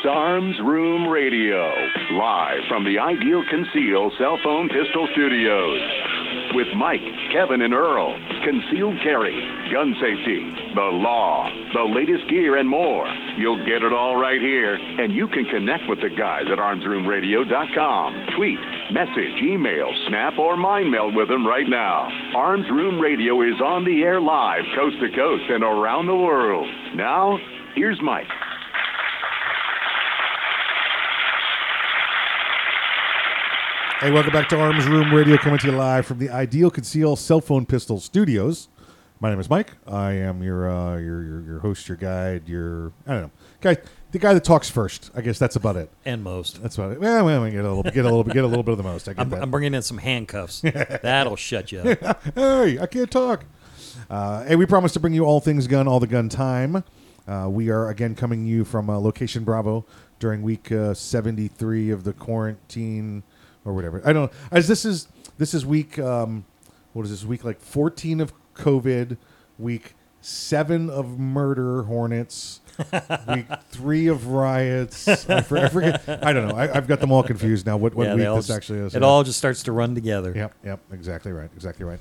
It's Arms Room Radio, live from the Ideal Conceal Cell Phone Pistol Studios. With Mike, Kevin, and Earl. Concealed carry, gun safety, the law, the latest gear, and more. You'll get it all right here. And you can connect with the guys at armsroomradio.com. Tweet, message, email, snap, or mind meld with them right now. Arms Room Radio is on the air live, coast to coast, and around the world. Now, here's Mike. Hey, welcome back to Arms Room Radio, coming to you live from the Ideal Conceal Cell Phone Pistol Studios. My name is Mike. I am your uh, your, your your host, your guide, your I don't know, guy, the guy that talks first. I guess that's about it. and most. That's about it. Well, well, we get a little, get a little, get a little bit of the most. I I'm, that. I'm bringing in some handcuffs. That'll shut you up. hey, I can't talk. Uh, hey, we promise to bring you all things gun, all the gun time. Uh, we are again coming you from uh, location Bravo during week uh, 73 of the quarantine or whatever. I don't know. As this is this is week um, what is this week like 14 of COVID, week seven of murder hornets. week three of riots. I, for- I forget. I don't know. I, I've got them all confused now. What, what Yeah, week this just- actually is? It Yeah. all just starts to run together. Yep, yep, exactly right, exactly right.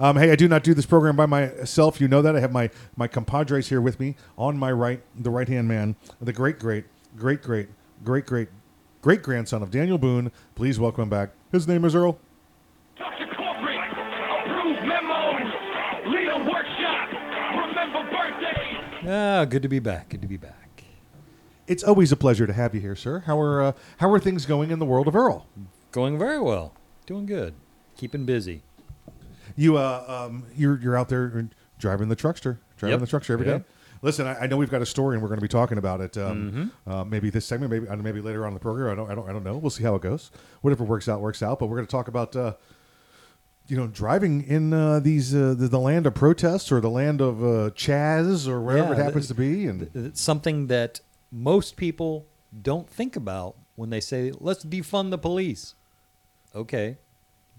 Um, hey, I do not do this program by myself. You know that. I have my my compadres here with me. On my right, the right hand man, the great, great, great, great, great, great, great grandson of Daniel Boone. Please welcome him back. His name is Earl. Dr. Corporate, approved memos, leader workshop, remember birthdays. Ah, good to be back. Good to be back. It's always a pleasure to have you here, sir. How are uh, how are things going in the world of Earl? Going very well. Doing good. Keeping busy. You uh um you're you're out there driving the truckster, driving Yep. the truckster every day. Listen, I, I know we've got a story, and we're going to be talking about it. Um, uh, maybe this segment, maybe uh, maybe later on in the program. I don't, I don't, I don't know. We'll see how it goes. Whatever works out, works out. But we're going to talk about, uh, you know, driving in uh, these uh, the, the land of protests or the land of uh, Chaz or wherever it happens to be. And It's something that most people don't think about when they say, let's defund the police. Okay.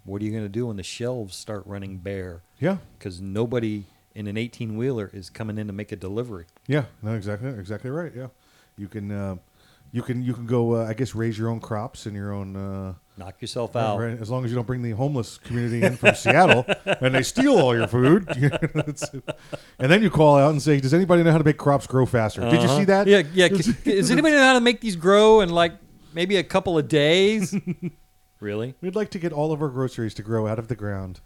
What are you going to do when the shelves start running bare? yeah, Because nobody in an 18 wheeler is coming in to make a delivery. yeah, no, exactly, exactly right. Yeah, you can, uh, you can, you can go. Uh, I guess raise your own crops and your own. Uh, Knock yourself out. Right, as long as you don't bring the homeless community in from Seattle and they steal all your food. And then you call out and say, Does anybody know how to make crops grow faster? Did you Uh-huh. see that? Yeah, yeah. Does anybody know how to make these grow in like maybe a couple of days? really? We'd like to get all of our groceries to grow out of the ground.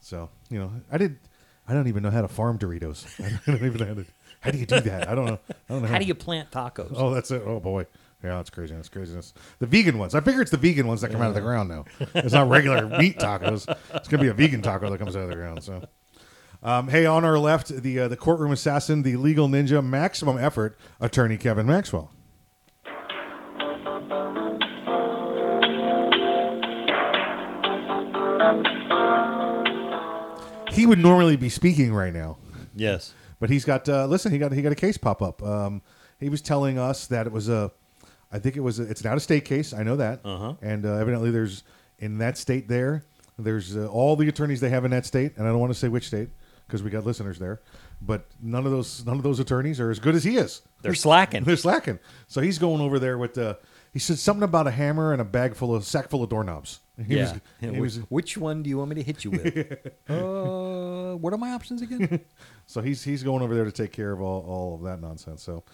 So, you know, I did I don't even know how to farm Doritos. I don't even know how to how do you do that? I don't know. I don't know How do you plant tacos? Oh, that's it. Oh boy. Yeah, that's craziness, craziness. The vegan ones. I figure it's the vegan ones that come out of the ground now. It's not regular meat tacos. It's gonna be a vegan taco that comes out of the ground. So, um, hey, on our left, the uh, the courtroom assassin, the legal ninja, maximum effort attorney Kevin Maxwell. He would normally be speaking right now. Yes. But he's got uh, listen. He got he got a case pop up. Um, he was telling us that it was a, I think it was a, it's an out of state case. I know that. Uh-huh. And uh, evidently, there's in that state there. There's uh, all the attorneys they have in that state, and I don't want to say which state because we got listeners there. But none of those none of those attorneys are as good as he is. They're slacking. They're slacking. So he's going over there with the. He said something about a hammer and a bag full of sack full of doorknobs. He yeah. was- he was- Which one do you want me to hit you with? uh, what are my options again? So he's he's going over there to take care of all, all of that nonsense. So,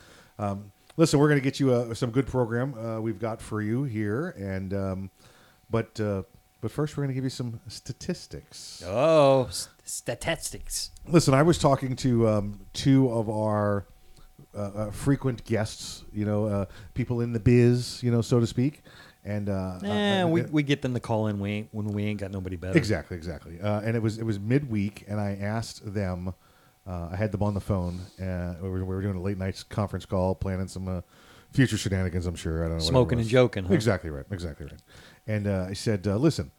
um, listen, we're going to get you uh, some good program uh, we've got for you here, and um, but uh, But first, we're going to give you some statistics. Oh, statistics. Listen, I was talking to um, two of our uh, uh, frequent guests, you know, uh, people in the biz, you know, so to speak. And uh, Eh, uh, we, uh, we get them to call in we ain't, when we ain't got nobody better. Exactly, exactly. Uh, and it was it was midweek, and I asked them. Uh, I had them on the phone. Uh, we, were, we were doing a late night conference call, planning some uh, future shenanigans. I'm sure. I don't know. Smoking and joking, huh? Exactly right. Exactly right. And uh, I said, uh, "Listen,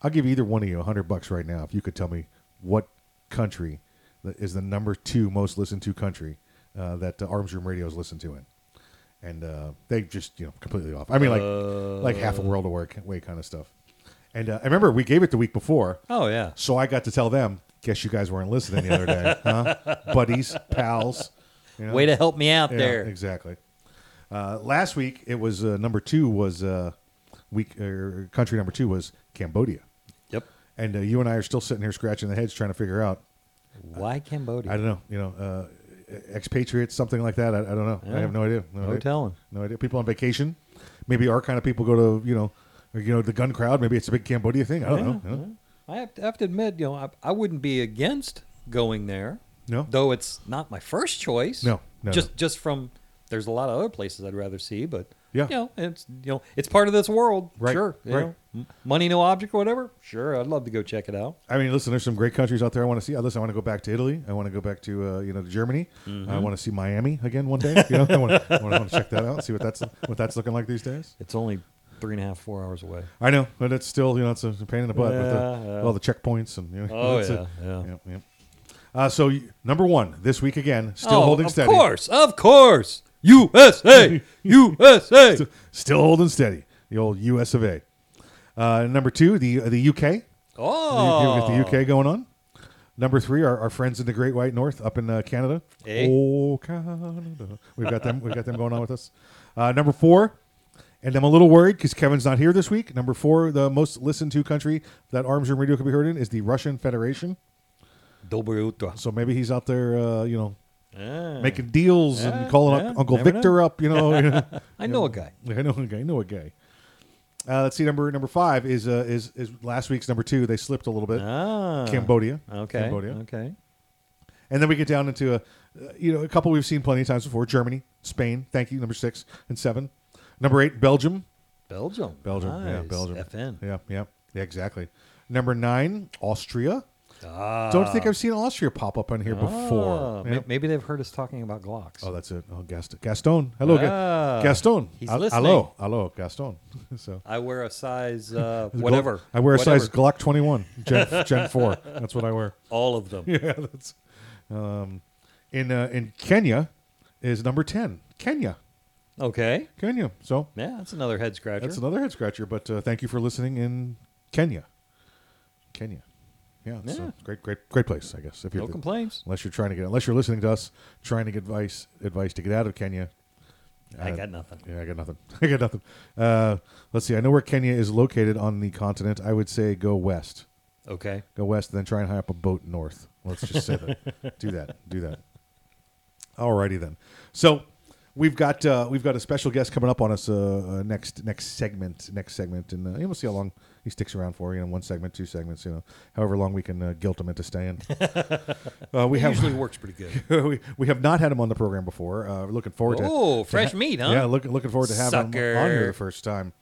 I'll give either one of you a hundred bucks right now if you could tell me what country is the number two most listened to country uh, that uh, Arms Room Radio is listened to in." And uh, they just you know completely off. I mean, like like half a world away kind of stuff. And uh, I remember we gave it the week before. Oh, yeah. So I got to tell them, guess you guys weren't listening the other day, huh? Buddies, pals. You know? Way to help me out Yeah, there. Exactly. Uh, last week it was uh, number two was uh, week or country number two was Cambodia, Yep. and uh, you and I are still sitting here scratching the heads trying to figure out. Why Cambodia? I don't know, you know, uh, expatriates, something like that. I, I don't know. I have no idea. No, No idea. telling. No idea. People on vacation, maybe our kind of people go to you know, or, you know, the gun crowd. Maybe it's a big Cambodia thing. I don't know. you know. I have to, I have to admit, you know, I, I wouldn't be against going there. No. Though it's not my first choice. No, no, just no. just from there's a lot of other places I'd rather see, but Yeah. you know, it's you know, it's part of this world. Right, Sure. you right. know. Money no object or whatever. Sure, I'd love to go check it out. I mean, listen, there's some great countries out there I want to see. Listen, I want to go back to Italy. I want to go back to uh, you know to Germany. I want to see Miami again one day. You know, I want to, I want to check that out. See what that's what that's looking like these days. It's only three and a half, four hours away. I know, but it's still you know it's a pain in the butt with, the, Yeah, yeah. all the checkpoints and you know. Oh, yeah, yeah. yeah, yeah. Uh, so number one this week again, still oh, holding of steady. Of course, of course. USA, USA. Still, still holding steady. The old U.S. of A. Uh, number two, the the UK. Oh, You get the UK going on. Number three, our, our friends in the Great White North up in uh, Canada. Eh? Oh, Canada. We've got them. We've got them going on with us. Uh, number four, and I'm a little worried because Kevin's not here this week. Number four, the most listened to country that Arms Room Radio can be heard in is the Russian Federation. Utro. So maybe he's out there, uh, you know, Ah. making deals Yeah, and calling yeah, up Uncle Victor know. up. You know, you know. I know a guy. I know a guy. I know a guy. Uh, let's see. Number number five is uh, is is last week's number two. They slipped a little bit. Ah, Cambodia. Okay. Cambodia. Okay. And then we get down into a, uh, you know, a couple we've seen plenty of times before: Germany, Spain. Thank you. Number six and seven. Number eight, Belgium. Belgium. Belgium. Yeah, Nice. Belgium. FN. Yeah, yeah, yeah. Exactly. Number nine, Austria. Ah. Don't think I've seen Austria pop up on here Ah, before. Maybe they've heard us talking about Glocks. Oh, that's it. Oh, Gaston. Gaston. Hello, Ga- Ah, Gaston. he's Al- listening. Hello, hello, Gaston. so I wear a size uh, whatever. I wear a Whatever. size Glock 21, Gen, Gen 4. That's what I wear. All of them. Yeah, that's. Um, in uh, in Kenya is number 10. Kenya. Okay. Kenya. So Yeah, that's another head scratcher. that's another head scratcher. But uh, thank you for listening in Kenya. Kenya. Yeah, it's Yeah. a great, great, great place. I guess if you're no complaints. unless you're trying to get unless you're listening to us trying to get advice advice to get out of Kenya. I uh, got nothing. Yeah, I got nothing. I got nothing. Uh, let's see. I know where Kenya is located on the continent. I would say go west. Okay. Go west, and then try and hire up a boat north. Let's just say that. Do that. Do that. Alrighty then. So we've got uh, we've got a special guest coming up on us uh, uh, next next segment next segment, and uh, we'll see how long he sticks around for. You know, one segment, two segments. You know, however long we can uh, guilt him into staying. uh, we have Usually works pretty good. we, we have not had him on the program before. Uh, looking forward to Oh, fresh meat, huh? Yeah, looking looking forward to having him on here the first time.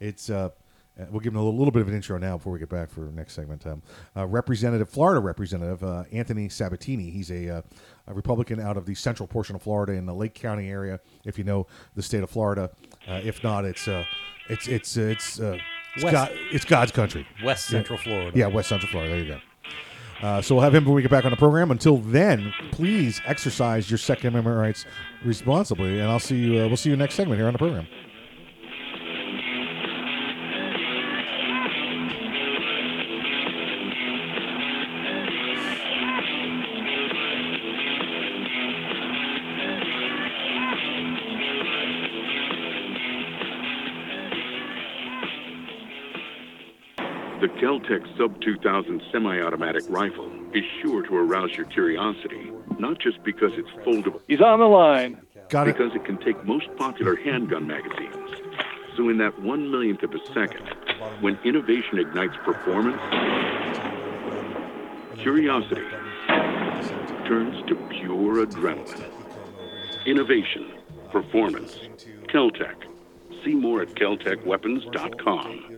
It's uh, uh, we'll give him a little, little bit of an intro now before we get back for next segment. Um, uh, Representative, Florida Representative uh, Anthony Sabatini. He's a, uh, a Republican out of the central portion of Florida in the Lake County area. If you know the state of Florida, uh, if not, it's uh, it's it's it's uh, it's, West. God, it's God's country. West Central Florida. Yeah, West Central Florida. There you go. Uh, so we'll have him when we get back on the program. Until then, please exercise your Second Amendment rights responsibly, and I'll see you. Uh, we'll see you next segment here on the program. The Keltec Sub 2000 semi automatic rifle is sure to arouse your curiosity, not just because it's foldable, He's on the line. Got it. because it can take most popular handgun magazines. So, in that one millionth of a second, when innovation ignites performance, curiosity turns to pure adrenaline. Innovation, performance, Keltec. See more at keltecweapons.com.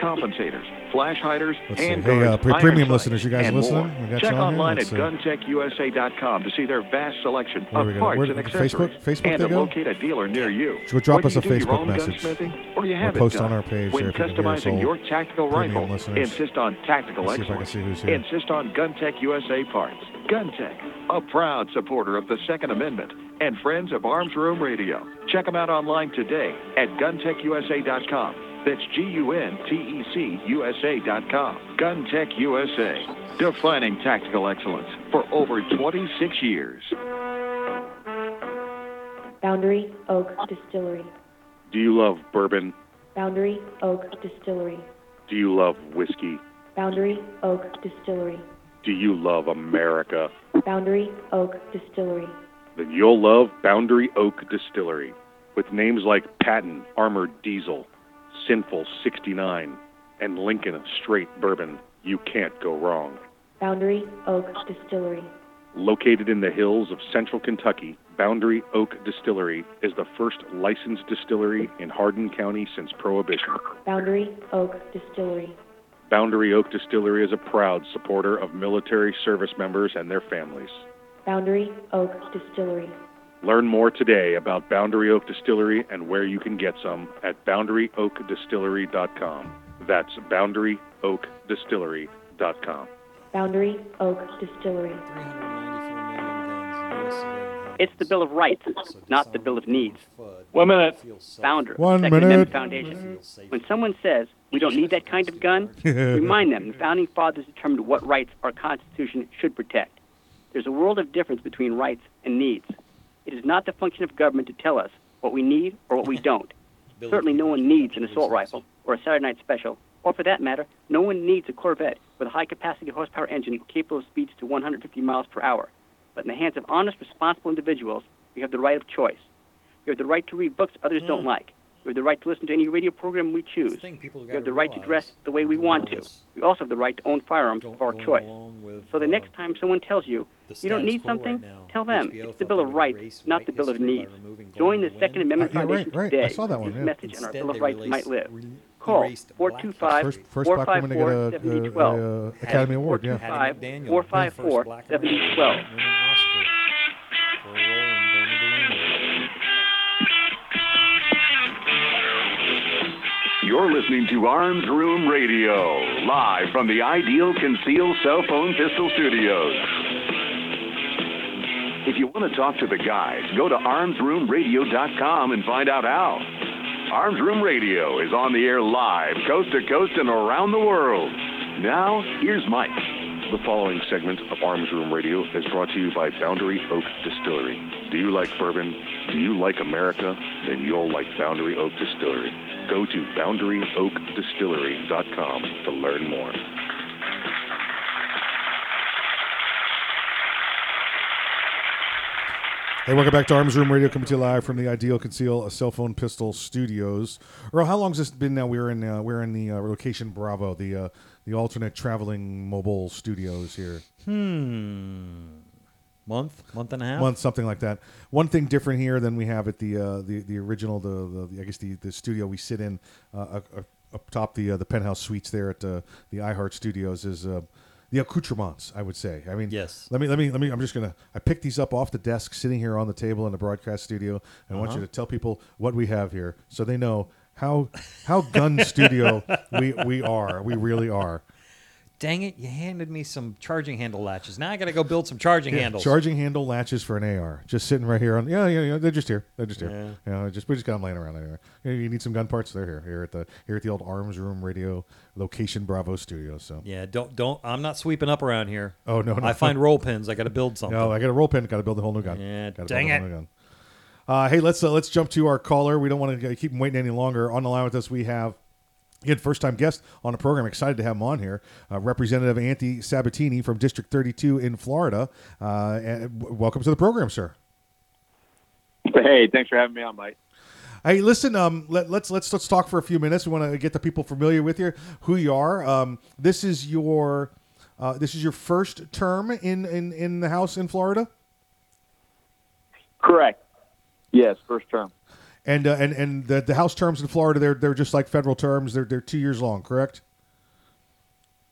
compensators, flash hiders, Let's see. hand Hey, uh, premium sights, listeners, you guys and listening? more. We got Check on online at guntechusa.com to see their vast selection Where of parts Where- and accessories, Facebook and they to go? locate a dealer near you. So drop us a you do your Facebook message. or you Or post it on our page When if you can hear us customizing your tactical rifle, listeners. insist on tactical Let's see if I can excellence. see who's here. Insist on GunTech USA parts. GunTech, a proud supporter of the Second Amendment and friends of Arms Room Radio. Check them out online today at guntechusa.com. That's G-U-N-T-E-C Gun Tech USA, defining tactical excellence for over 26 years. Boundary Oak Distillery. Do you love bourbon? Boundary Oak Distillery. Do you love whiskey? Boundary Oak Distillery. Do you love America? Boundary Oak Distillery. Then you'll love Boundary Oak Distillery. With names like Patton Armored Diesel, Sinful 69, and Lincoln Straight Bourbon, you can't go wrong. Boundary Oak Distillery. Located in the hills of central Kentucky, Boundary Oak Distillery is the first licensed distillery in Hardin County since Prohibition. Boundary Oak Distillery. Boundary Oak Distillery is a proud supporter of military service members and their families. Boundary Oak Distillery. Learn more today about Boundary Oak Distillery and where you can get some at boundaryoakdistillery.com. That's boundaryoakdistillery.com. Boundary Oak Distillery. It's the Bill of Rights, not the Bill of Needs. One minute. Founder of One the Second minute. Amendment Foundation. When someone says we don't need that kind of gun, remind them the founding fathers determined what rights our Constitution should protect. There's a world of difference between rights and needs. It is not the function of government to tell us what we need or what we don't. Certainly, no one needs an assault rifle or a Saturday night special, or for that matter, no one needs a Corvette with a high capacity horsepower engine capable of speeds to 150 miles per hour. But in the hands of honest, responsible individuals, we have the right of choice. We have the right to read books others don't like. We have the right to listen to any radio program we choose. We have the right to dress the way we want to. We also have the right to own firearms of our choice. with, So the uh, next time someone tells you you don't need quo right something, now. tell them HBO it's the Bill of Rights, not the Bill of Needs. Join the Second Amendment Uh, yeah, right, Foundation right. I today. saw that one, yeah. message and our Bill of Rights released- might live. re- Call erased 425 First, first black woman to get a, 454 a, a, 7012. Academy Award. Yeah. Hattie 454 first black American 7012. You're listening to Arms Room Radio, live from the Ideal Conceal Cell Phone Pistol Studios. If you want to talk to the guys, go to armsroomradio.com and find out how. Arms Room Radio is on the air live, coast to coast and around the world. Now, here's Mike. The following segment of Arms Room Radio is brought to you by Boundary Oak Distillery. Do you like bourbon? Do you like America? Then you'll like Boundary Oak Distillery. Go to boundaryoakdistillery.com to learn more. Hey, welcome back to Arms Room Radio, coming to you live from the Ideal Conceal a Cell Phone Pistol Studios. Earl, how long has this been now? We're in uh, we're in the uh, location Bravo, the uh, the alternate traveling mobile studios here. Hmm. Month, month and a half. Month, something like that. One thing different here than we have at the uh, the the original, the, the, I guess the, the studio we sit in uh, up, up top the uh, the penthouse suites there at uh, the iHeart Studios is. Uh, the accoutrements, I would say. I mean, Yes. Let me, let me, let me. I'm just gonna. I picked these up off the desk, sitting here on the table in the broadcast studio, and I want you Uh-huh. to tell people what we have here, so they know how how gun studio we we are. We really are. Dang it! You handed me some charging handle latches. Now I got to go build some charging Yeah, handles. Charging handle latches for an AR, just sitting right here on. Yeah, yeah, yeah. They're just here. They're just here. Yeah. You know, just we just got them laying around there. You, you need some gun parts? They're here. Here at the here at the old Arms Room Radio location Bravo studio. So Yeah, don't don't. I'm not sweeping up around here. Oh, no, no. I find roll pins. I got to build something. no, I got a roll pin. Got to build a whole new gun. Yeah, Gotta dang build a it. whole new gun. Uh, hey, let's uh, let's jump to our caller. We don't want to keep him waiting any longer. On the line with us, we have again first time guest on the program. Excited to have him on here, uh, Representative Anthony Sabatini from District 32 in Florida. Uh, and w- welcome to the program, sir. Hey, thanks for having me on, Mike. Hey, listen. Um, let, let's let's let's talk for a few minutes. We want to get the people familiar with you, who you are. Um, this is your uh, this is your first term in, in in the House in Florida, Correct. Yes, first term. And uh, and and the, the House terms in Florida they're they're just like federal terms. They're they're two years long, correct?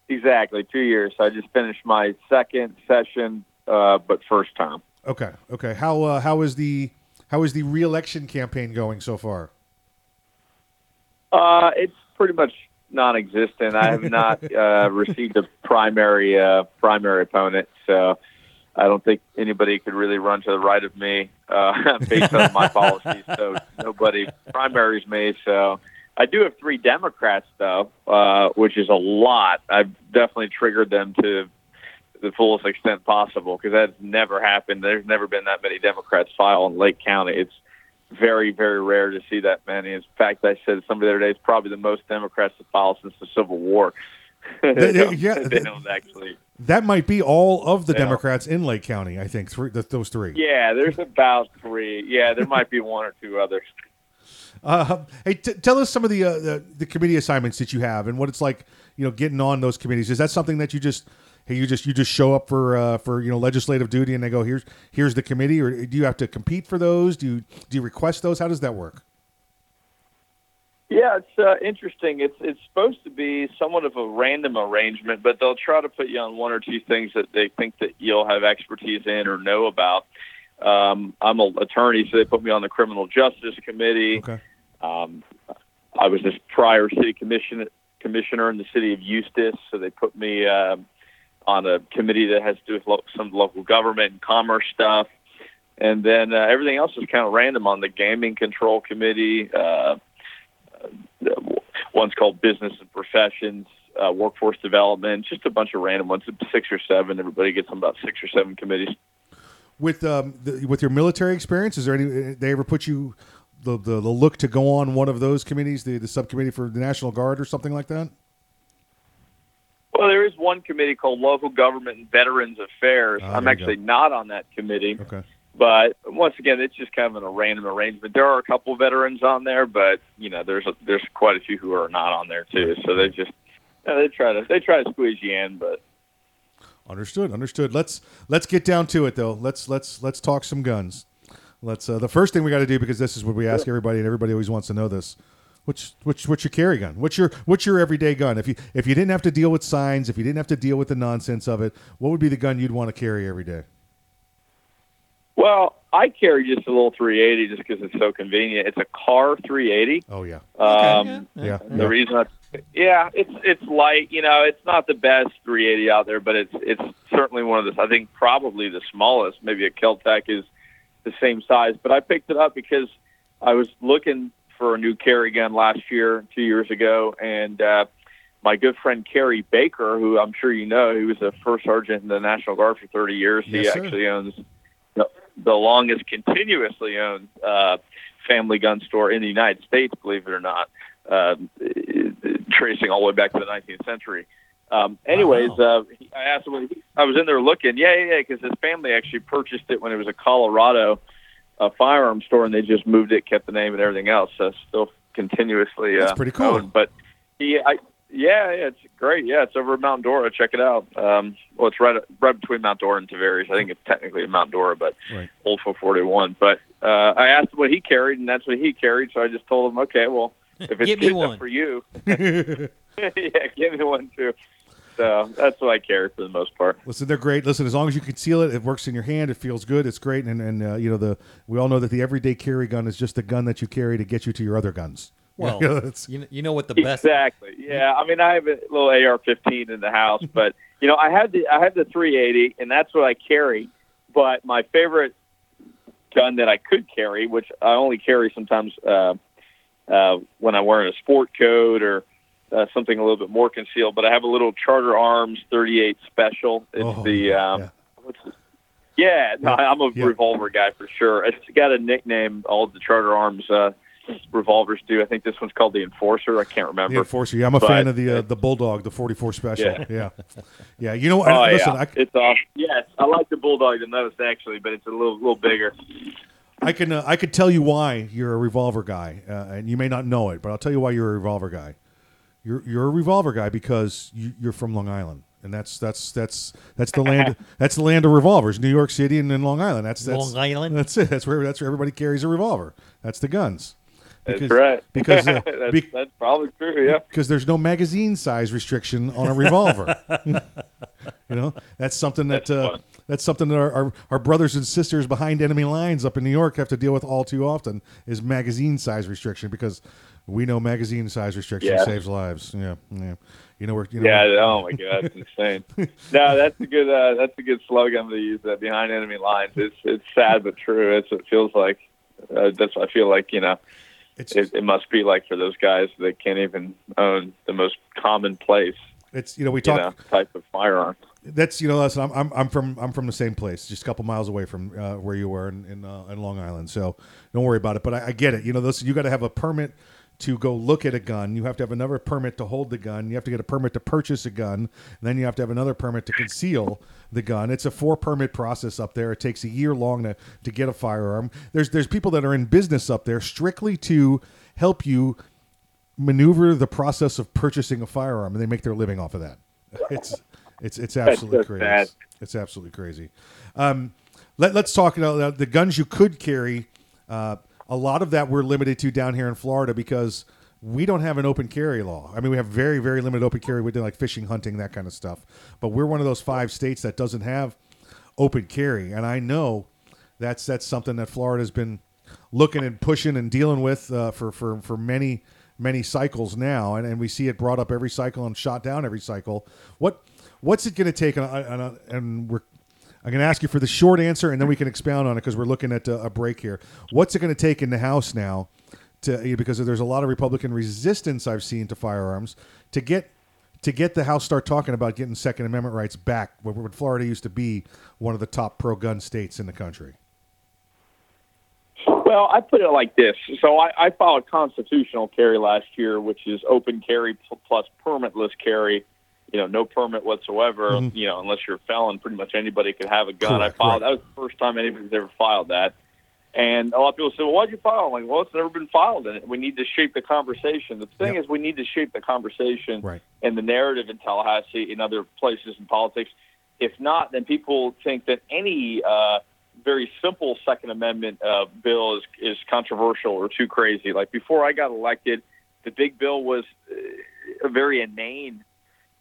Exactly, two years. I just finished my second session, uh, but first term. Okay, okay. How uh, how is the how is the reelection campaign going so far? Uh, it's pretty much non-existent. I have not uh, received a primary uh, primary opponent, so I don't think anybody could really run to the right of me uh, based on my policies. So nobody primaries me. So I do have three Democrats though, uh, which is a lot. I've definitely triggered them to the fullest extent possible because that's never happened. There's never been that many Democrats file in Lake County. It's very, very rare to see that many. In fact, I said somebody the other day, it's probably the most Democrats to file since the Civil War. They- they, they- don't, yeah, they they- don't actually. That might be all of the Yeah. Democrats in Lake County. I think three, th- those three. Yeah, there's about three. Yeah, there might be one or two others. Uh, hey, t- tell us some of the, uh, the the committee assignments that you have and what it's like. You know, getting on those committees. Is that something that you just hey you just you just show up for uh, for you know legislative duty and they go here's here's the committee or do you have to compete for those? Do you do you request those? How does that work? Yeah, it's uh, interesting. It's it's supposed to be somewhat of a random arrangement, but they'll try to put you on one or two things that they think that you'll have expertise in or know about. Um, I'm an attorney, so they put me on the criminal justice committee. Okay. Um, I was this prior city commission commissioner in the city of Eustis, so they put me uh, on a committee that has to do with lo- some local government and commerce stuff. And then uh, everything else is kind of random on the gaming control committee. Uh, uh, one's called business and professions, uh, workforce development, just a bunch of random ones, six or seven. Everybody gets on about six or seven committees. With um the, with your military experience, is there any they ever put you the, the the look to go on one of those committees, the the subcommittee for the National Guard or something like that? Well, there is one committee called Local Government and Veterans Affairs. Ah, I'm actually not on that committee. Okay. But once again, it's just kind of a random arrangement. There are a couple veterans on there, but you know, there's a, there's quite a few who are not on there too. So they just you know, they try to they try to squeeze you in, but Understood. Understood. Let's let's get down to it though. Let's let's let's talk some guns. Let's uh, the first thing we got to do because this is what we ask everybody and everybody always wants to know this. Which which what's your carry gun? What's your what's your everyday gun? If you if you didn't have to deal with signs, if you didn't have to deal with the nonsense of it, what would be the gun you'd want to carry every day? Well, I carry just a little 380 just because it's so convenient. It's a Kahr 380. Oh yeah. Um, Yeah. The reason, I, yeah, it's it's light. You know, it's not the best 380 out there, but it's it's certainly one of the. I think probably the smallest. Maybe a Keltec is the same size, but I picked it up because I was looking for a new carry gun last year, two years ago, and uh, my good friend Kerry Baker, who I'm sure you know, he was a first sergeant in the National Guard for 30 years. he sir. actually owns the, longest continuously owned uh, family gun store in the United States, believe it or not, um, tracing all the way back to the 19th century. Um, anyways, uh, he- I asked him. I was in there looking. Yeah, yeah, yeah, because his family actually purchased it when it was a Colorado uh, firearm store, and they just moved it, kept the name and everything else. So it's still continuously. That's uh, pretty cool. owned. But he, I, yeah, yeah, it's great. Yeah, it's over at Mount Dora. Check it out. Um, well, it's right right between Mount Dora and Tavares. I think it's technically Mount Dora, but Right. Old 441. But uh, I asked him what he carried, and that's what he carried. So I just told him, okay, well, if it's good enough for you, yeah, give me one too. So that's what I carry for the most part. Listen, they're great. Listen, as long as you conceal it, it works in your hand. It feels good. It's great. And and uh, you know the we all know that the everyday carry gun is just the gun that you carry to get you to your other guns. Well, You know, it's- you, you know what the best Exactly. Yeah. I mean, I have a little AR-15 in the house, but you know, I had the I have the 380, and that's what I carry. But my favorite gun that I could carry, which I only carry sometimes uh, uh, when I'm wearing a sport coat or uh, something a little bit more concealed. But I have a little Charter Arms 38 Special. It's Oh, the um, yeah. what's this? Yeah, no, I'm a yeah. revolver guy for sure. It's got a nickname. All the Charter Arms uh, revolvers do. I think this one's called the Enforcer. I can't remember. The Enforcer. Yeah, I'm a But- fan of the uh, the Bulldog, the 44 Special. Yeah, Yeah. yeah. You know, Oh I, listen, yeah, I, it's awesome. Yes, I like the bulldog the most actually, but it's a little little bigger. I can uh, I could tell you why you're a revolver guy, uh, and you may not know it, but I'll tell you why you're a revolver guy. You're you're a revolver guy because you, you're from Long Island, and that's that's that's that's the land that's the land of revolvers, New York City and then Long Island. That's, that's Long Island? That's it. That's where that's where everybody carries a revolver. That's the guns. That's Because- right. Because uh, that's, be- that's probably true. Yeah. because there's no magazine size restriction on a revolver. you know, that's something that That's uh, that's something that our, our, our brothers and sisters behind enemy lines up in New York have to deal with all too often is magazine size restriction because we know magazine size restriction Yeah. saves lives. Yeah, yeah. You know, we're you know, Yeah. Oh my God, it's insane. no, that's a good uh, that's a good slogan. To use that behind enemy lines. It's it's sad but true. It's it feels like. Uh, that's what I feel like. You know, it, it must be like for those guys that can't even own the most commonplace it's you know we you talk know type of firearm. That's you know, listen, I'm, I'm I'm from I'm from the same place, just a couple miles away from uh, where you were in in, uh, in Long Island. So don't worry about it. But I, I get it. You know, this you got to have a permit to go look at a gun. You have to have another permit to hold the gun. You have to get a permit to purchase a gun. And then you have to have another permit to conceal the gun. It's a four permit process up there. It takes a year long to, to get a firearm. There's there's people that are in business up there strictly to help you maneuver the process of purchasing a firearm, and they make their living off of that. It's it's it's absolutely crazy. sad. It's absolutely crazy. Um, let, let's talk about the guns you could carry. Uh, a lot of that we're limited to down here in Florida because we don't have an open carry law. I mean, we have very very limited open carry. We do like fishing, hunting, that kind of stuff. But we're one of those five states that doesn't have open carry, and I know that's that's something that Florida's been looking and pushing and dealing with uh, for for for many many cycles now, and, and we see it brought up every cycle and shot down every cycle. What what's it going to take? And, and, and we're I'm going to ask you for the short answer, and then we can expound on it because we're looking at a, a break here. What's it going to take in the House now? To, because there's a lot of Republican resistance I've seen to firearms to get to get the House start talking about getting Second Amendment rights back, when, Florida used to be one of the top pro-gun states in the country. Well, I put it like this. So I, I filed constitutional carry last year, which is open carry plus permitless carry. You know, no permit whatsoever. Mhm. You know, unless you're a felon, pretty much anybody could have a gun. Correct, I filed. right. That was the first time anybody's ever filed that. And a lot of people say, "Well, why'd you file?" I'm like, "Well, it's never been filed, and we need to shape the conversation." The thing Yep. is, we need to shape the conversation Right. and the narrative in Tallahassee, in other places in politics. If not, then people think that any uh, very simple Second Amendment uh, bill is is controversial or too crazy. Like before I got elected, the big bill was uh, a very inane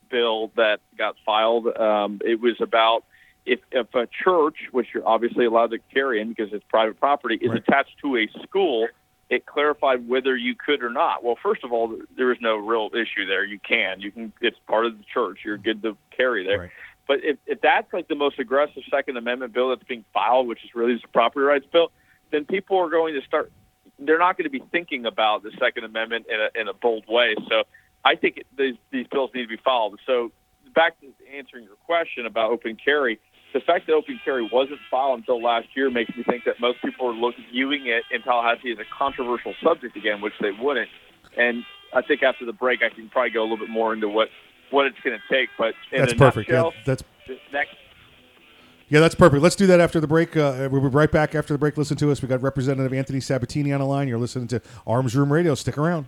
bill that got filed. Um, it was about if, if a church, which you're obviously allowed to carry in because it's private property, is Right. attached to a school, it clarified whether you could or not. Well, first of all, there is no real issue there. You can. You can. It's part of the church. You're good to carry there. Right. But if, if that's like the most aggressive Second Amendment bill that's being filed, which is really just a property rights bill, then people are going to start. They're not going to be thinking about the Second Amendment in a, in a bold way. So I think it, these these bills need to be filed. So back to answering your question about open carry, the fact that open carry wasn't filed until last year makes me think that most people are look, viewing it in Tallahassee as a controversial subject again, which they wouldn't. And I think after the break, I can probably go a little bit more into what what it's going to take. But in That's perfect. Yeah, that's next Yeah, that's perfect. Let's do that after the break. Uh, we'll be right back after the break. Listen to us. We got Representative Anthony Sabatini on the line. You're listening to Arms Room Radio. Stick around.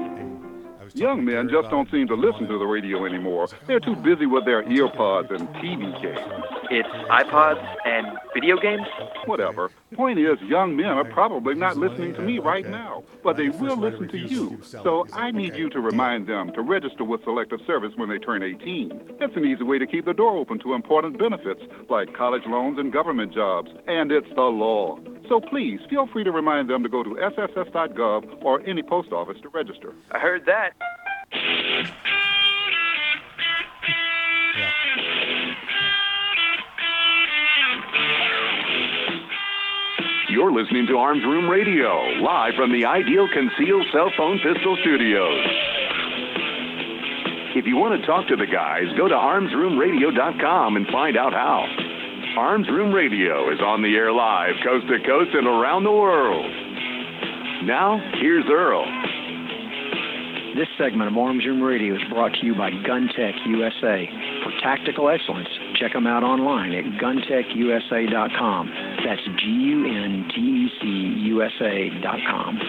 Young men just don't seem to listen to the radio anymore. They're too busy with their earpods and TV games. It's iPods and video games? Whatever. Point is, young men are probably not listening to me right now, but they will listen to you. So I need you to remind them to register with Selective Service when they turn 18. It's an easy way to keep the door open to important benefits like college loans and government jobs, and it's the law. So please feel free to remind them to go to sss.gov or any post office to register. I heard that. You're listening to Arms Room Radio, live from the Ideal Concealed Cell Phone Pistol Studios. If you want to talk to the guys, go to armsroomradio.com and find out how. Arms Room Radio is on the air live, coast to coast and around the world. Now, here's Earl. This segment of Arms Room Radio is brought to you by Gun Tech USA. For tactical excellence, check them out online at guntechusa.com. That's G U N T E C U S A.com.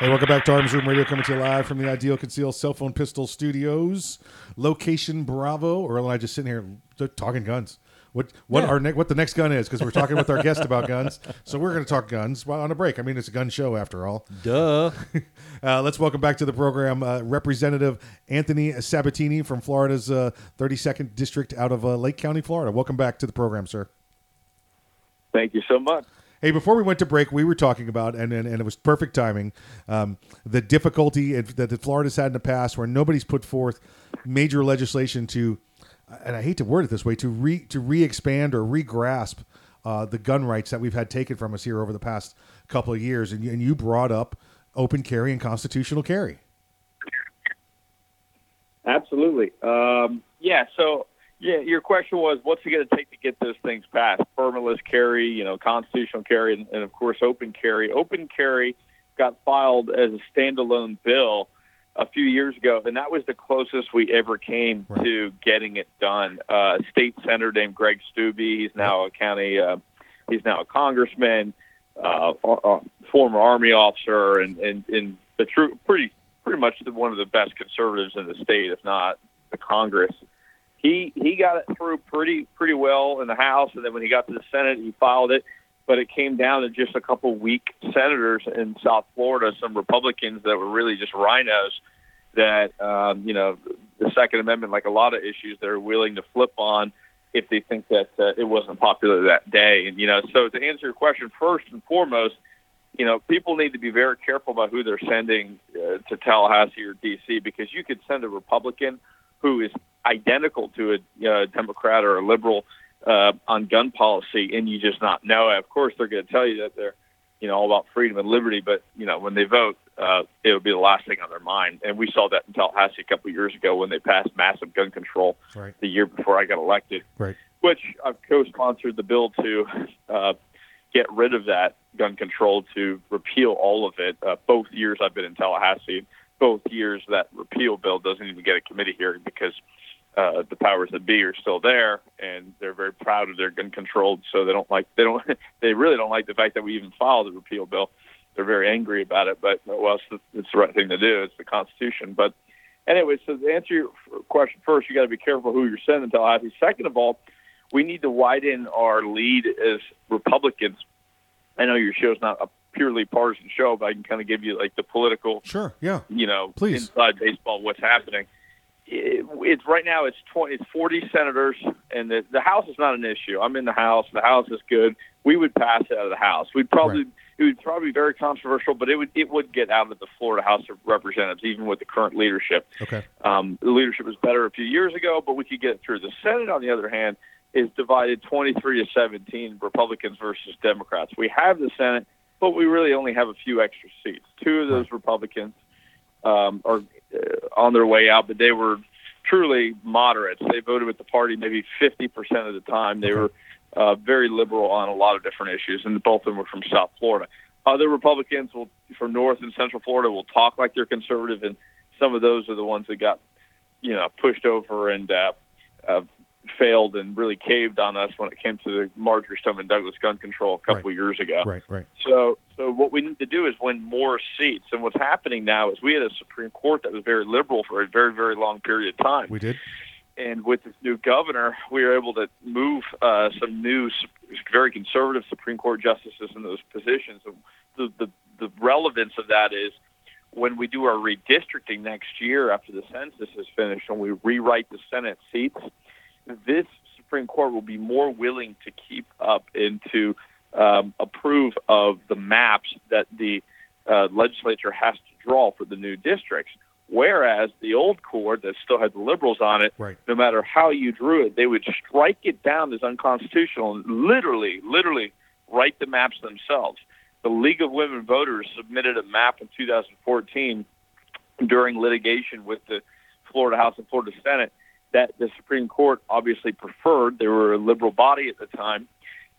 Hey, welcome back to Arms Room Radio, coming to you live from the Ideal Conceal Cell Phone Pistol Studios, location Bravo. Earl and I just sitting here talking guns. What what Yeah. our ne- what the next gun is because we're talking with our guest about guns. So we're going to talk guns while on a break. I mean, it's a gun show after all. Duh. uh, let's welcome back to the program uh, Representative Anthony Sabatini from Florida's uh, 32nd District out of uh, Lake County, Florida. Welcome back to the program, sir. Thank you so much. Hey, before we went to break, we were talking about, and and, and it was perfect timing, um, the difficulty that, that Florida's had in the past, where nobody's put forth major legislation to, and I hate to word it this way, to re to re-expand or re-grasp uh, the gun rights that we've had taken from us here over the past couple of years. And and you brought up open carry and constitutional carry. Absolutely. Um, yeah. So, yeah, your question was, what's it going to take to get those things passed? Permitless carry, you know, constitutional carry, and, and of course, open carry. Open carry got filed as a standalone bill a few years ago, and that was the closest we ever came to getting it done. Uh, a state senator named Greg Steube, he's now a county, uh, he's now a congressman, uh, uh, former army officer, and and, and the true pretty pretty much the, one of the best conservatives in the state, if not the Congress. He he got it through pretty pretty well in the House, and then when he got to the Senate, he filed it. But it came down to just a couple weak senators in South Florida, some Republicans that were really just RINOs that um, you know the Second Amendment, like a lot of issues, they're willing to flip on if they think that uh, it wasn't popular that day. And you know, so to answer your question, first and foremost, you know, people need to be very careful about who they're sending uh, to Tallahassee or D.C. because you could send a Republican who is identical to a you know, Democrat or a liberal uh, on gun policy, and you just not know. Of course, they're going to tell you that they're you know all about freedom and liberty, but you know when they vote, uh, it would be the last thing on their mind. And we saw that in Tallahassee a couple of years ago when they passed massive gun control Right. the year before I got elected Right. which I've co-sponsored the bill to uh, get rid of that gun control to repeal all of it. Uh, both years I've been in Tallahassee, both years that repeal bill doesn't even get a committee hearing because uh, the powers that be are still there, and they're very proud of their gun control. So they don't like they don't they really don't like the fact that we even filed the repeal bill. They're very angry about it, but well, it's the, it's the right thing to do. It's the Constitution, but anyway, so to answer your question first, you got to be careful who you're sending to Tallahassee. Second of all, we need to widen our lead as Republicans. I know your show's not a purely partisan show, but I can kind of give you like the political, Sure. Yeah. you know, Please. inside baseball, what's happening. It, it's right now. It's twenty. It's forty senators, and the the House is not an issue. I'm in the House. The House is good. We would pass it out of the House. We'd probably it would probably be very controversial, but it would it would get out of the Florida House of Representatives, even with the current leadership. Okay. Um, the leadership was better a few years ago, but we could get it through. The Senate, on the other hand, is divided 23 to 17 Republicans versus Democrats. We have the Senate, but we really only have a few extra seats. Two of those Republicans um, are on their way out, but they were truly moderates. They voted with the party maybe 50% of the time. They were uh, very liberal on a lot of different issues, and both of them were from South Florida. Other Republicans will, from North and Central Florida will talk like they're conservative, and some of those are the ones that got, you know, pushed over and uh, uh, failed and really caved on us when it came to the Marjory Stoneman Douglas gun control a couple of years ago. Right. Right. So, so what we need to do is win more seats. And what's happening now is we had a Supreme Court that was very liberal for a very, very long period of time. We did. And with this new governor, we were able to move uh, some new, very conservative Supreme Court justices in those positions. And the, the the relevance of that is when we do our redistricting next year after the census is finished and we rewrite the Senate seats, this Supreme Court will be more willing to keep up and to um, approve of the maps that the uh, legislature has to draw for the new districts. Whereas the old court that still had the liberals on it, Right. no matter how you drew it, they would strike it down as unconstitutional and literally, literally write the maps themselves. The League of Women Voters submitted a map in 2014 during litigation with the Florida House and Florida Senate that the Supreme Court obviously preferred. They were a liberal body at the time,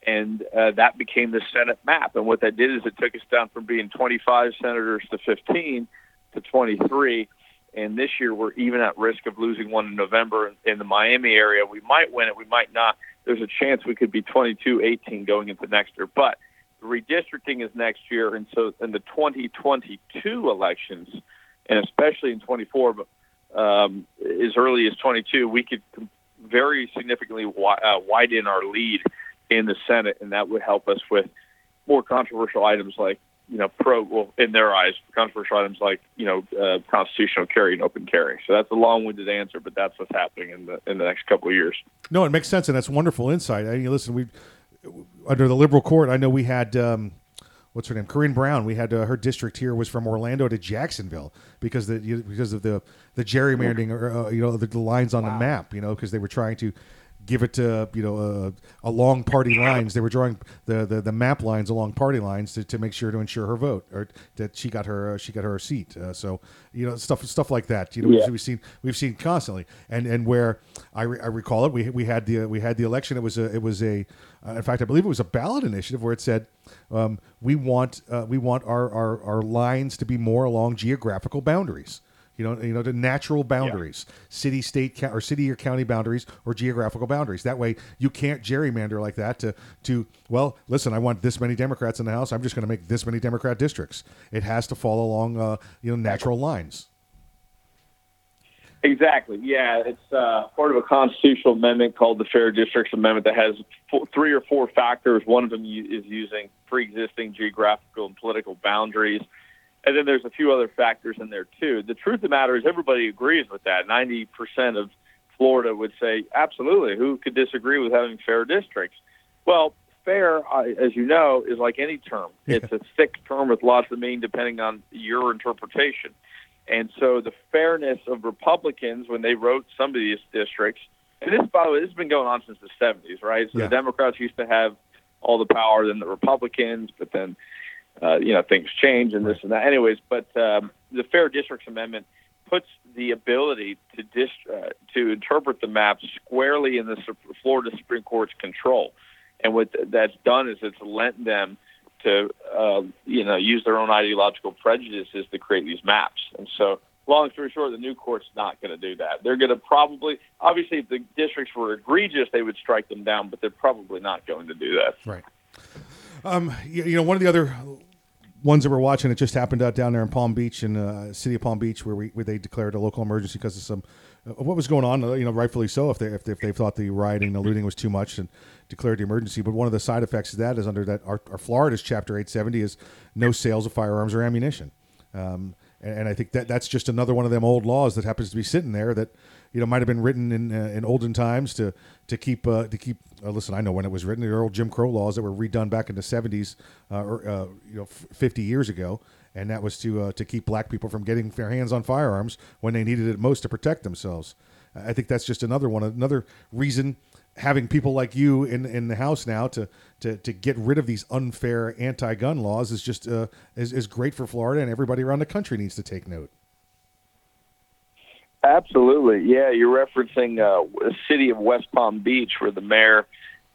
and uh, that became the Senate map. And what that did is it took us down from being 25 senators to 15 to 23. And this year we're even at risk of losing one in November in the Miami area. We might win it, we might not. There's a chance we could be 22-18 going into next year, but redistricting is next year, and so in the 2022 elections, and especially in 24, but um, as early as 22, we could very significantly wi- uh, widen our lead in the Senate, and that would help us with more controversial items like, you know, pro, well, in their eyes, controversial items like, you know, uh, constitutional carry and open carry. So that's a long-winded answer, but that's what's happening in the in the next couple of years. No, it makes sense, and that's wonderful insight. I mean, listen, we under the liberal court. I know we had um, what's her name, Corrine Brown. We had uh, her district here was from Orlando to Jacksonville because the because of the the gerrymandering, or uh, you know, the, the lines on the map. You know, because they were trying to give it to you know uh, along party lines. They were drawing the, the, the map lines along party lines to, to make sure to ensure her vote or that she got her uh, she got her seat. Uh, so you know stuff stuff like that. You know Yeah. we've seen we've seen constantly and and where I, re- I recall it we, we had the we had the election. It was a it was a uh, in fact I believe it was a ballot initiative where it said um, we want uh, we want our, our our lines to be more along geographical boundaries. You know, you know, the natural boundaries, city, state, or city or county boundaries, or geographical boundaries. That way, you can't gerrymander like that to to. Well, listen, I want this many Democrats in the House. I'm just going to make this many Democrat districts. It has to fall along, uh, you know, natural lines. Exactly. Yeah, it's uh, part of a constitutional amendment called the Fair Districts Amendment that has four, three or four factors. One of them is using pre-existing geographical and political boundaries, and then there's a few other factors in there too. The truth of the matter is, everybody agrees with that. Ninety percent of Florida would say absolutely. Who could disagree with having fair districts? Well, fair, as you know, is like any term. It's a thick term with lots of meaning depending on your interpretation. And so the fairness of Republicans when they wrote some of these districts, and this, by the way, this has been going on since the 70s, right? So Yeah. the Democrats used to have all the power than the Republicans, but then, uh, you know, things change and this and that. Anyways, but um, the Fair Districts Amendment puts the ability to dis- uh, to interpret the map squarely in the Florida Supreme Court's control. And what th- that's done is it's lent them to uh, you know use their own ideological prejudices to create these maps. And so, long story short, the new court's not going to do that. They're going to probably, obviously, if the districts were egregious, they would strike them down, but they're probably not going to do that. Right. Um, you, you know, one of the other ones that we're watching, it just happened out down there in Palm Beach, in uh, city of Palm Beach, where we where they declared a local emergency because of some of what was going on. uh, You know, rightfully so, if they if they, if they thought the rioting and the looting was too much and declared the emergency. But one of the side effects of that is under that our, our Florida's Chapter 870 is no sales of firearms or ammunition. Um, and, and I think that that's just another one of them old laws that happens to be sitting there that you know might have been written in uh, in olden times to to keep uh, to keep. Uh, listen, I know when it was written. The old Jim Crow laws that were redone back in the seventies, uh, or uh, you know, fifty years ago, and that was to uh, to keep black people from getting their hands on firearms when they needed it most to protect themselves. I think that's just another one, another reason having people like you in in the house now to to, to get rid of these unfair anti-gun laws is just uh, is, is great for Florida, and everybody around the country needs to take note. Absolutely, yeah. You're referencing uh, a city of West Palm Beach, where the mayor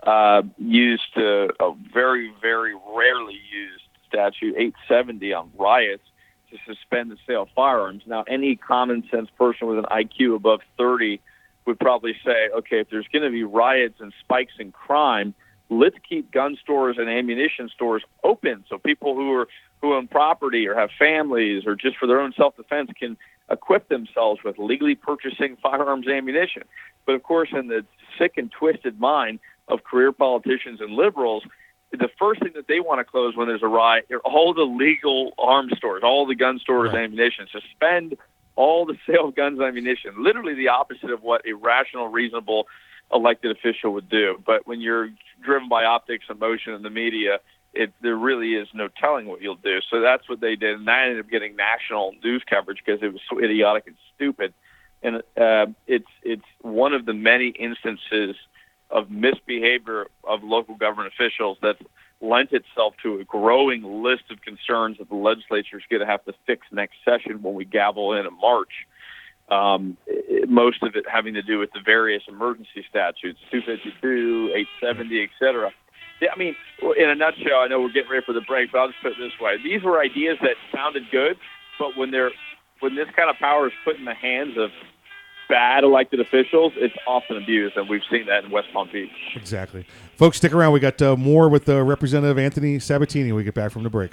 uh, used uh, a very, very rarely used statute 870 on riots to suspend the sale of firearms. Now, any common sense person with an IQ above 30 would probably say, okay, if there's going to be riots and spikes in crime, let's keep gun stores and ammunition stores open so people who are who own property or have families or just for their own self-defense can equip themselves with legally purchasing firearms ammunition. But of course, in the sick and twisted mind of career politicians and liberals, the first thing that they want to close when there's a riot are all the legal arms stores, all the gun stores and ammunition. Suspend all the sale of guns and ammunition. Literally the opposite of what a rational, reasonable elected official would do. But when you're driven by optics, emotion, and the media, it there really is no telling what you'll do. So that's what they did, and that ended up getting national news coverage because it was so idiotic and stupid. And uh, it's it's one of the many instances of misbehavior of local government officials that lent itself to a growing list of concerns that the legislature is going to have to fix next session when we gavel in in March. Um, it- most of it having to do with the various emergency statutes, 252, 870, et cetera. I mean, in a nutshell, I know we're getting ready for the break, but I'll just put it this way: these were ideas that sounded good, but when they're when this kind of power is put in the hands of bad elected officials, it's often abused, and we've seen that in West Palm Beach. Exactly, folks. Stick around. We got uh, more with uh, Representative Anthony Sabatini. When we get back from the break.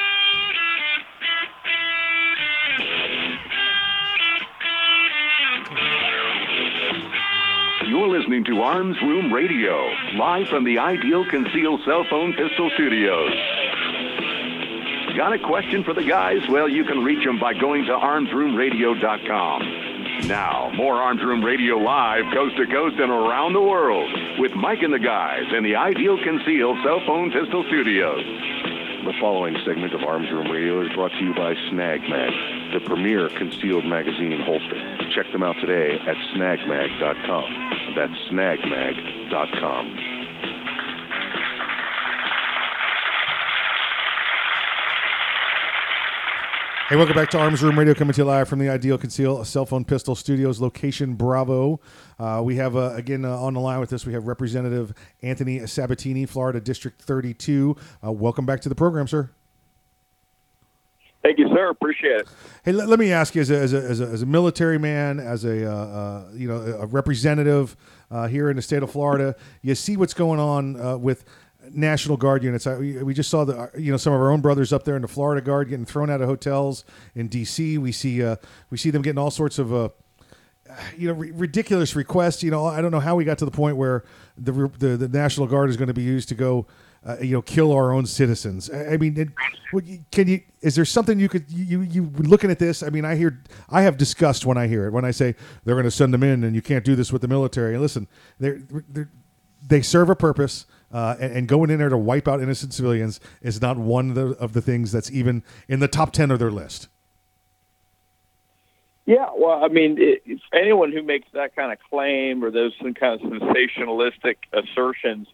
You're listening to Arms Room Radio, live from the Ideal Conceal Cell Phone Pistol Studios. Got a question for the guys? Well, you can reach them by going to armsroomradio.com. Now, more Arms Room Radio live, coast to coast and around the world, with Mike and the guys in the Ideal Conceal Cell Phone Pistol Studios. The following segment of Arms Room Radio is brought to you by Snag Mag, the premier concealed magazine holster. Check them out today at snagmag.com. That's snagmag.com. Hey, welcome back to Arms Room Radio, coming to you live from the Ideal Conceal Cell Phone Pistol Studios, location Bravo. Uh, we have, uh, again, uh, on the line with us, we have Representative Anthony Sabatini, Florida District 32. Uh, welcome back to the program, sir. Thank you, sir. Appreciate it. Hey, let, let me ask you, as a, as a, as a, as a military man, as a uh, uh, you know a representative uh, here in the state of Florida, you see what's going on uh, with National Guard units. I, we just saw the uh, you know some of our own brothers up there in the Florida Guard getting thrown out of hotels in D.C. We see uh, we see them getting all sorts of. Uh, you know, r- ridiculous requests. You know, I don't know how we got to the point where the the, the National Guard is going to be used to go, uh, you know, kill our own citizens. I, I mean, it, can you? Is there something you could you you looking at this? I mean, I hear I have disgust when I hear it when I say they're going to send them in and you can't do this with the military. And listen, they're they serve a purpose. Uh, and, and going in there to wipe out innocent civilians is not one of the, of the things that's even in the top 10 of their list. Yeah, well, I mean, it, anyone who makes that kind of claim or those kind of sensationalistic assertions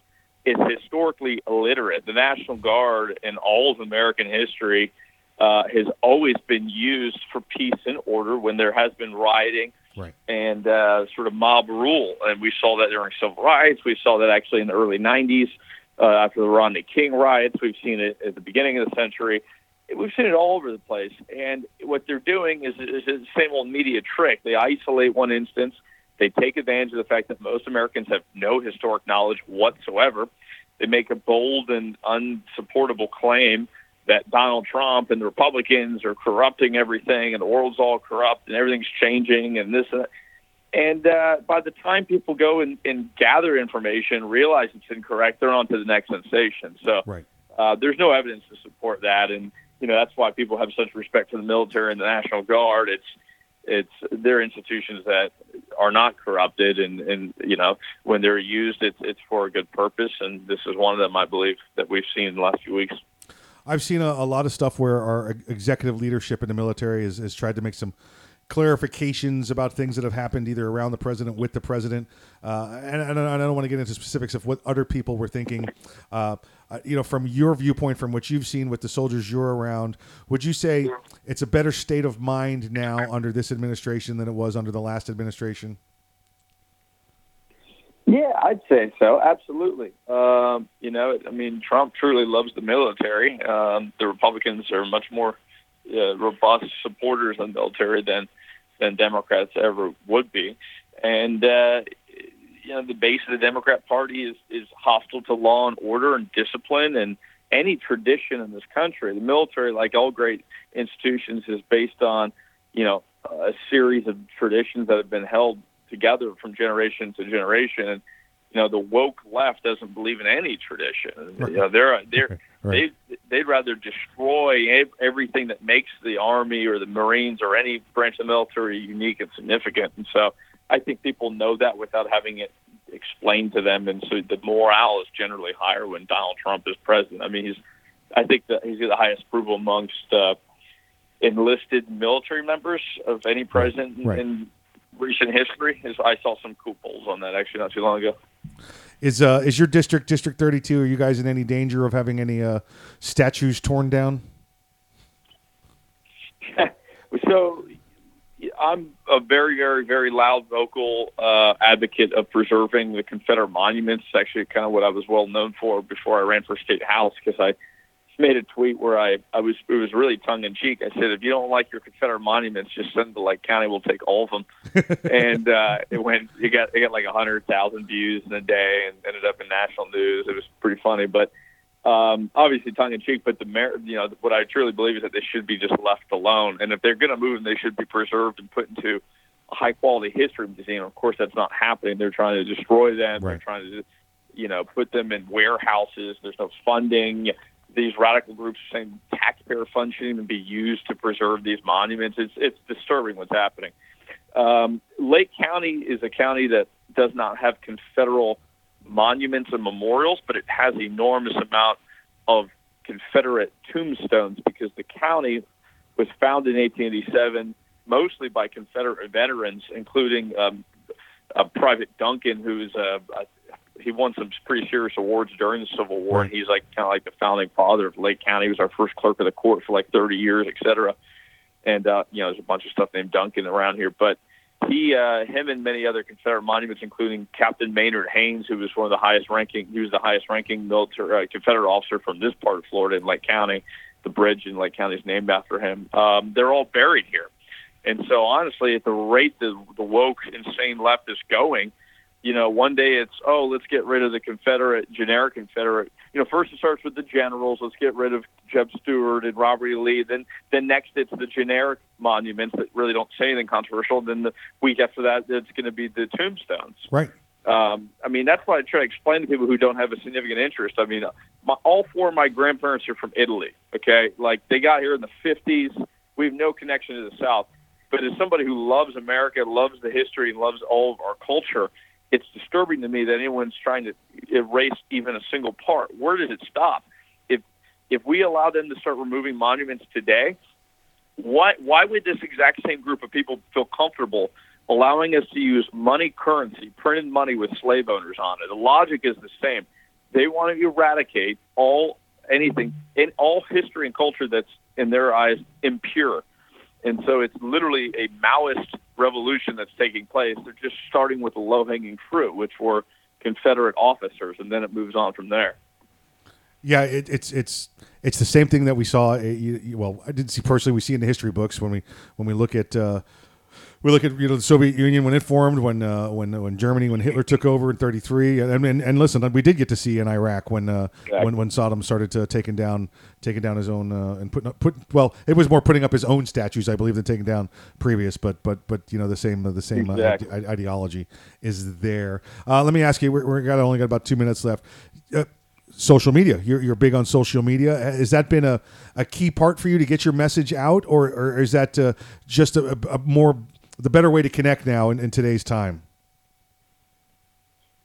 is historically illiterate. The National Guard in all of American history uh, has always been used for peace and order when there has been rioting Right. and uh, sort of mob rule. And we saw that during civil rights. We saw that actually in the early 90s uh, after the Rodney King riots. We've seen it at the beginning of the century. We've seen it all over the place. And what they're doing is, is the same old media trick. They isolate one instance. They take advantage of the fact that most Americans have no historic knowledge whatsoever. They make a bold and unsupportable claim that Donald Trump and the Republicans are corrupting everything and the world's all corrupt and everything's changing and this and that. And uh, by the time people go and, and gather information, realize it's incorrect, they're on to the next sensation. So Right. uh, there's no evidence to support that. And, you know, that's why people have such respect for the military and the National Guard. It's, it's they're institutions that are not corrupted and, and you know when they're used it's it's for a good purpose and this is one of them I believe that we've seen in the last few weeks. I've seen a, a lot of stuff where our executive leadership in the military has, has tried to make some clarifications about things that have happened either around the president, with the president, uh, and, and I don't want to get into specifics of what other people were thinking. Uh, uh, you know, from your viewpoint, from what you've seen with the soldiers you're around, would you say it's a better state of mind now under this administration than it was under the last administration? Yeah, I'd say so. Absolutely. Um, you know, I mean, Trump truly loves the military. Um, the Republicans are much more uh, robust supporters of the military than than Democrats ever would be, and uh, you know, the base of the Democrat Party is is hostile to law and order and discipline and any tradition in this country. The military, like all great institutions, is based on you know a series of traditions that have been held together from generation to generation. And you know the woke left doesn't believe in any tradition. You know, they're they're Right. they they'd rather destroy everything that makes the army or the Marines or any branch of the military unique and significant. And so I think people know that without having it explained to them. And so the morale is generally higher when Donald Trump is president. I mean, he's I think that he's got the highest approval amongst uh, enlisted military members of any president Right. in recent history. Is I saw some cool polls on that actually not too long ago. Is uh is your district District 32? Are you guys in any danger of having any uh statues torn down? So I'm a very, very, very loud vocal uh, advocate of preserving the Confederate monuments. Actually kind of what I was well known for before I ran for state house because I made a tweet where I, I was it was really tongue in cheek. I said, if you don't like your Confederate monuments, just send them to Lake County. We'll take all of them. and uh, it went it got it got like a hundred thousand views in a day and ended up in national news. It was pretty funny, but um, obviously tongue in cheek. But the mer- you know what I truly believe is that they should be just left alone. And if they're going to move them, they should be preserved and put into a high quality history museum. Of course, that's not happening. They're trying to destroy them. They're trying to you know put them in warehouses. There's no funding. These radical groups saying taxpayer funds shouldn't even be used to preserve these monuments. It's it's disturbing what's happening. Um, Lake County is a county that does not have Confederate monuments and memorials, but it has enormous amount of Confederate tombstones because the county was founded in 1887 mostly by Confederate veterans, including um, Private Duncan, who's uh, uh, he won some pretty serious awards during the Civil War, and he's like kind of like the founding father of Lake County. He was our first clerk of the court for like 30 years, et cetera. And uh, you know, there's a bunch of stuff named Duncan around here, but he, uh, him, and many other Confederate monuments, including Captain Maynard Haynes, who was one of the highest ranking, he was the highest ranking military uh, Confederate officer from this part of Florida in Lake County. The bridge in Lake County is named after him. Um, they're all buried here. And so, honestly, at the rate the, the woke, insane left is going, you know, one day it's, oh, let's get rid of the Confederate, generic Confederate. You know, first it starts with the generals. Let's get rid of Jeb Stuart and Robert E. Lee. Then, then next it's the generic monuments that really don't say anything controversial. Then the week after that, it's going to be the tombstones. Right. Um, I mean, that's why I try to explain to people who don't have a significant interest. I mean, my, all four of my grandparents are from Italy. Okay, like they got here in the '50s. We have no connection to the South. But as somebody who loves America, loves the history, and loves all of our culture, it's disturbing to me that anyone's trying to erase even a single part. Where does it stop? If if we allow them to start removing monuments today, why why would this exact same group of people feel comfortable allowing us to use money currency, printed money with slave owners on it? The logic is the same. They want to eradicate all anything in all history and culture that's in their eyes impure. And so it's literally a Maoist revolution that's taking place. They're just starting with the low hanging fruit, which were Confederate officers, and then it moves on from there. Yeah, it, it's it's it's the same thing that we saw. you- Well, I didn't see personally. We see in the history books when we when we look at uh, we look at you know the Soviet Union when it formed, when uh, when when Germany when Hitler took over in '33, and, and and listen, we did get to see in Iraq when uh, when when Saddam started to taking down taking down his own uh, and putting up put well, it was more putting up his own statues, I believe, than taking down previous. But but but you know the same the same uh, Exactly. ide- ideology is there. Uh, let me ask you, we're, we're got only got about two minutes left. Uh, social media. You're, you're big on social media. Has that been a, a key part for you to get your message out, or, or is that uh, just a- a more the better way to connect now in, in today's time?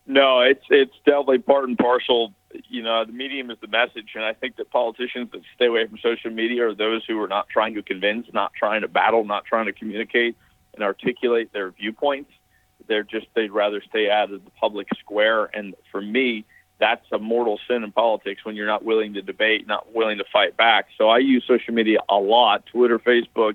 No, it's it's definitely part and parcel. You know, the medium is the message, and I think that politicians that stay away from social media are those who are not trying to convince, not trying to battle, not trying to communicate and articulate their viewpoints. They're just they'd rather stay out of the public square. And for me, that's a mortal sin in politics when you're not willing to debate, not willing to fight back. So I use social media a lot: Twitter, Facebook,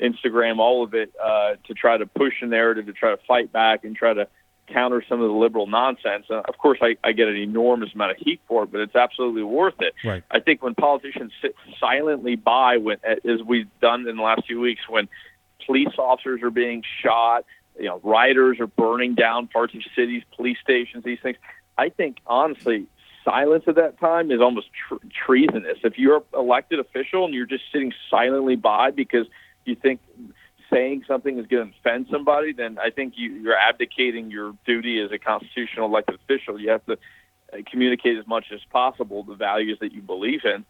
Instagram, all of it, uh, to try to push a narrative, to try to fight back, and try to counter some of the liberal nonsense. And of course, I, I get an enormous amount of heat for it, but it's absolutely worth it. Right. I think when politicians sit silently by, when as we've done in the last few weeks, when police officers are being shot, you know, rioters are burning down parts of cities, police stations, these things. I think honestly, silence at that time is almost tr- treasonous. If you're an elected official and you're just sitting silently by because you think saying something is going to offend somebody, then I think you, you're abdicating your duty as a constitutional elected official. You have to uh, communicate as much as possible the values that you believe in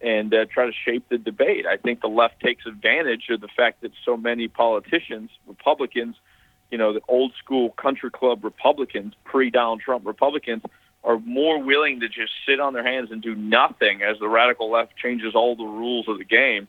and uh, try to shape the debate. I think the left takes advantage of the fact that so many politicians, Republicans, you know, the old school country club Republicans, pre Donald Trump Republicans, are more willing to just sit on their hands and do nothing as the radical left changes all the rules of the game.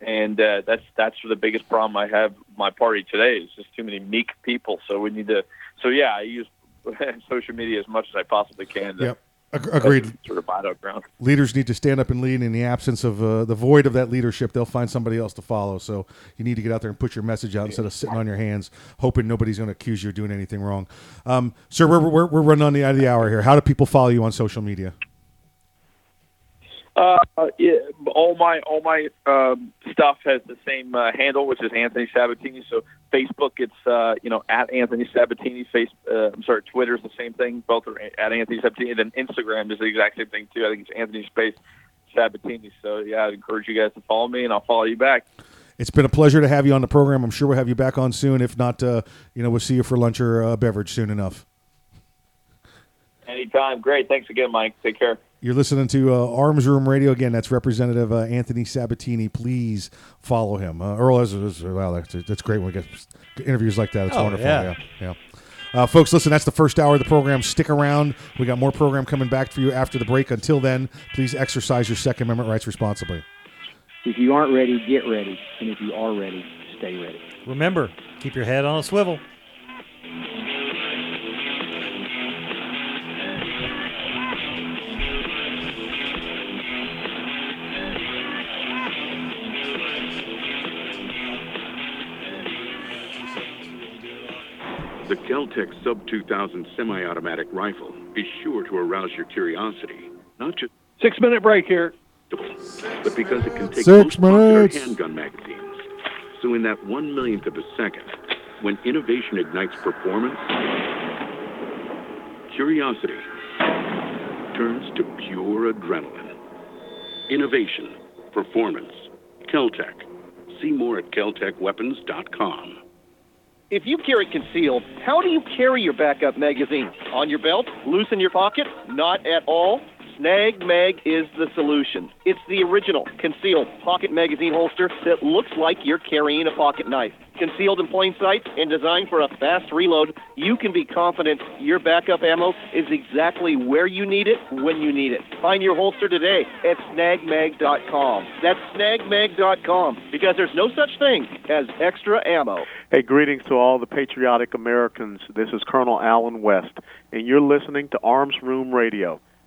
And uh, that's that's the biggest problem I have with my party today. Is just too many meek people. So we need to. So yeah, I use social media as much as I possibly can. To, Yep. Agreed. Sort of battleground. Leaders need to stand up and lead. In the absence of uh, the void of that leadership, they'll find somebody else to follow. So you need to get out there and put your message out instead of sitting on your hands, hoping nobody's going to accuse you of doing anything wrong. Um, sir, we're, we're, we're running on the out of the hour here. How do people follow you on social media? Uh, yeah, all my all my um, stuff has the same uh, handle, which is Anthony Sabatini. So Facebook, it's uh, you know at Anthony Sabatini. Face, uh, I'm sorry, Twitter is the same thing. Both are at Anthony Sabatini. And then Instagram is the exact same thing too. I think it's Anthony Space Sabatini. So yeah, I'd encourage you guys to follow me, and I'll follow you back. It's been a pleasure to have you on the program. I'm sure we'll have you back on soon. If not, uh, you know, we'll see you for lunch or uh, beverage soon enough. Anytime. Great. Thanks again, Mike. Take care. You're listening to uh, Arms Room Radio again. That's Representative uh, Anthony Sabatini. Please follow him. Uh, Earl, is, is, wow, that's, that's great when we get interviews like that. It's Oh, wonderful. yeah. Yeah, yeah. Uh, folks, listen, that's the first hour of the program. Stick around. We got more program coming back for you after the break. Until then, please exercise your Second Amendment rights responsibly. If you aren't ready, get ready. And if you are ready, stay ready. Remember, keep your head on a swivel. The Keltec Sub 2000 semi automatic rifle is sure to arouse your curiosity, not just Six minute break here. but because it can take Six most popular minutes. handgun magazines. So in that one millionth of a second, when innovation ignites performance, curiosity turns to pure adrenaline. Innovation, performance, Keltec. See more at keltecweapons.com. If you carry concealed, how do you carry your backup magazine? On your belt? Loose in your pocket? Not at all? Snag Mag is the solution. It's the original concealed pocket magazine holster that looks like you're carrying a pocket knife. Concealed in plain sight and designed for a fast reload, you can be confident your backup ammo is exactly where you need it when you need it. Find your holster today at snagmag.com. That's snagmag.com because there's no such thing as extra ammo. Hey, greetings to all the patriotic Americans. This is Colonel Allen West, and you're listening to Arms Room Radio.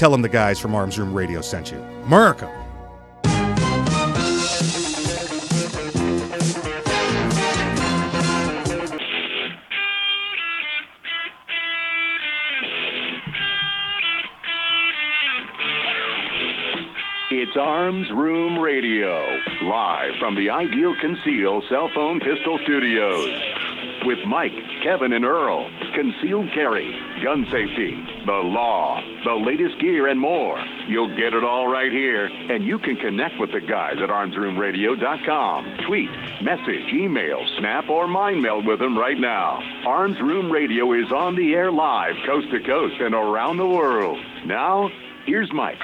Tell them the guys from Arms Room Radio sent you. America. It's Arms Room Radio, live from the Ideal Conceal Cell Phone Pistol Studios. With Mike, Kevin, and Earl, concealed carry, gun safety, the law, the latest gear, and more. You'll get it all right here, and you can connect with the guys at armsroomradio.com. Tweet, message, email, snap, or mind meld with them right now. Arms Room Radio is on the air live, coast to coast, and around the world. Now, here's Mike.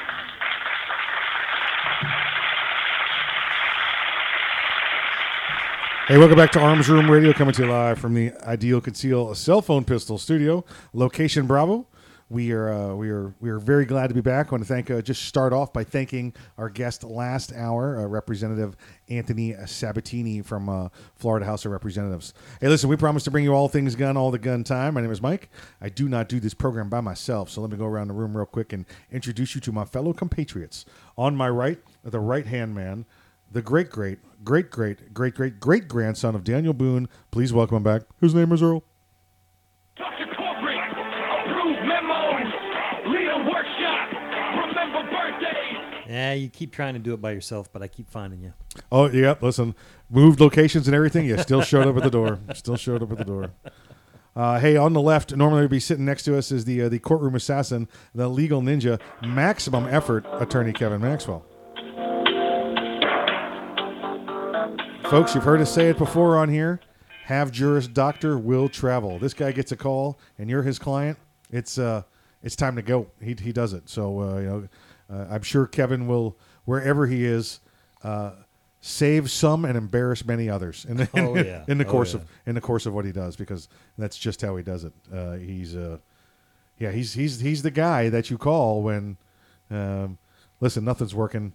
Hey, welcome back to Arms Room Radio, coming to you live from the Ideal Conceal Cell Phone Pistol Studio, location Bravo. We are uh, we are we are very glad to be back. I want to thank uh, just start off by thanking our guest last hour, uh, Representative Anthony Sabatini from uh, Florida House of Representatives. Hey, listen, we promised to bring you all things gun, all the gun time. My name is Mike. I do not do this program by myself, so let me go around the room real quick and introduce you to my fellow compatriots. On my right, the right hand man, the great, great, great, great, great, great, great grandson of Daniel Boone. Please welcome him back. His name is Earl. Approved memos. Leader workshop. Remember birthdays. Yeah, you keep trying to do it by yourself, but I keep finding you. Oh, yep. Listen, moved locations and everything. You still showed up at the door. Still showed up at the door. Uh, hey, on the left, normally would be sitting next to us is the uh, the courtroom assassin, the legal ninja, maximum effort attorney Kevin Maxwell. Folks, you've heard us say it before on here. Have juris doctor will travel. This guy gets a call, and you're his client. It's uh, it's time to go. He he does it. So uh, you know, uh, I'm sure Kevin will wherever he is. Uh, save some and embarrass many others in the, Oh, yeah. in the Oh, course yeah. of in the course of what he does because that's just how he does it. Uh, he's uh, yeah, he's he's he's the guy that you call when um, listen, nothing's working.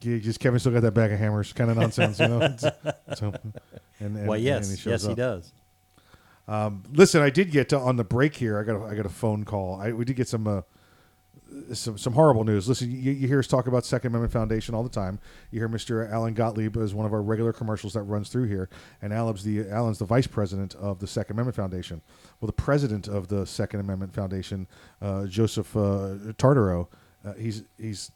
Just Kevin still got that bag of hammers, kind of nonsense, you know. so, and, and- Well, yes, and he yes, he does. Um, listen, I did get to, on the break here. I got a, I got a phone call. I, we did get some uh, some some horrible news. Listen, you, you hear us talk about Second Amendment Foundation all the time. You hear Mr. Alan Gottlieb as one of our regular commercials that runs through here, and Alan's the Alan's the vice president of the Second Amendment Foundation. Well, the president of the Second Amendment Foundation, uh, Joseph uh, Tartaro, uh, he's he's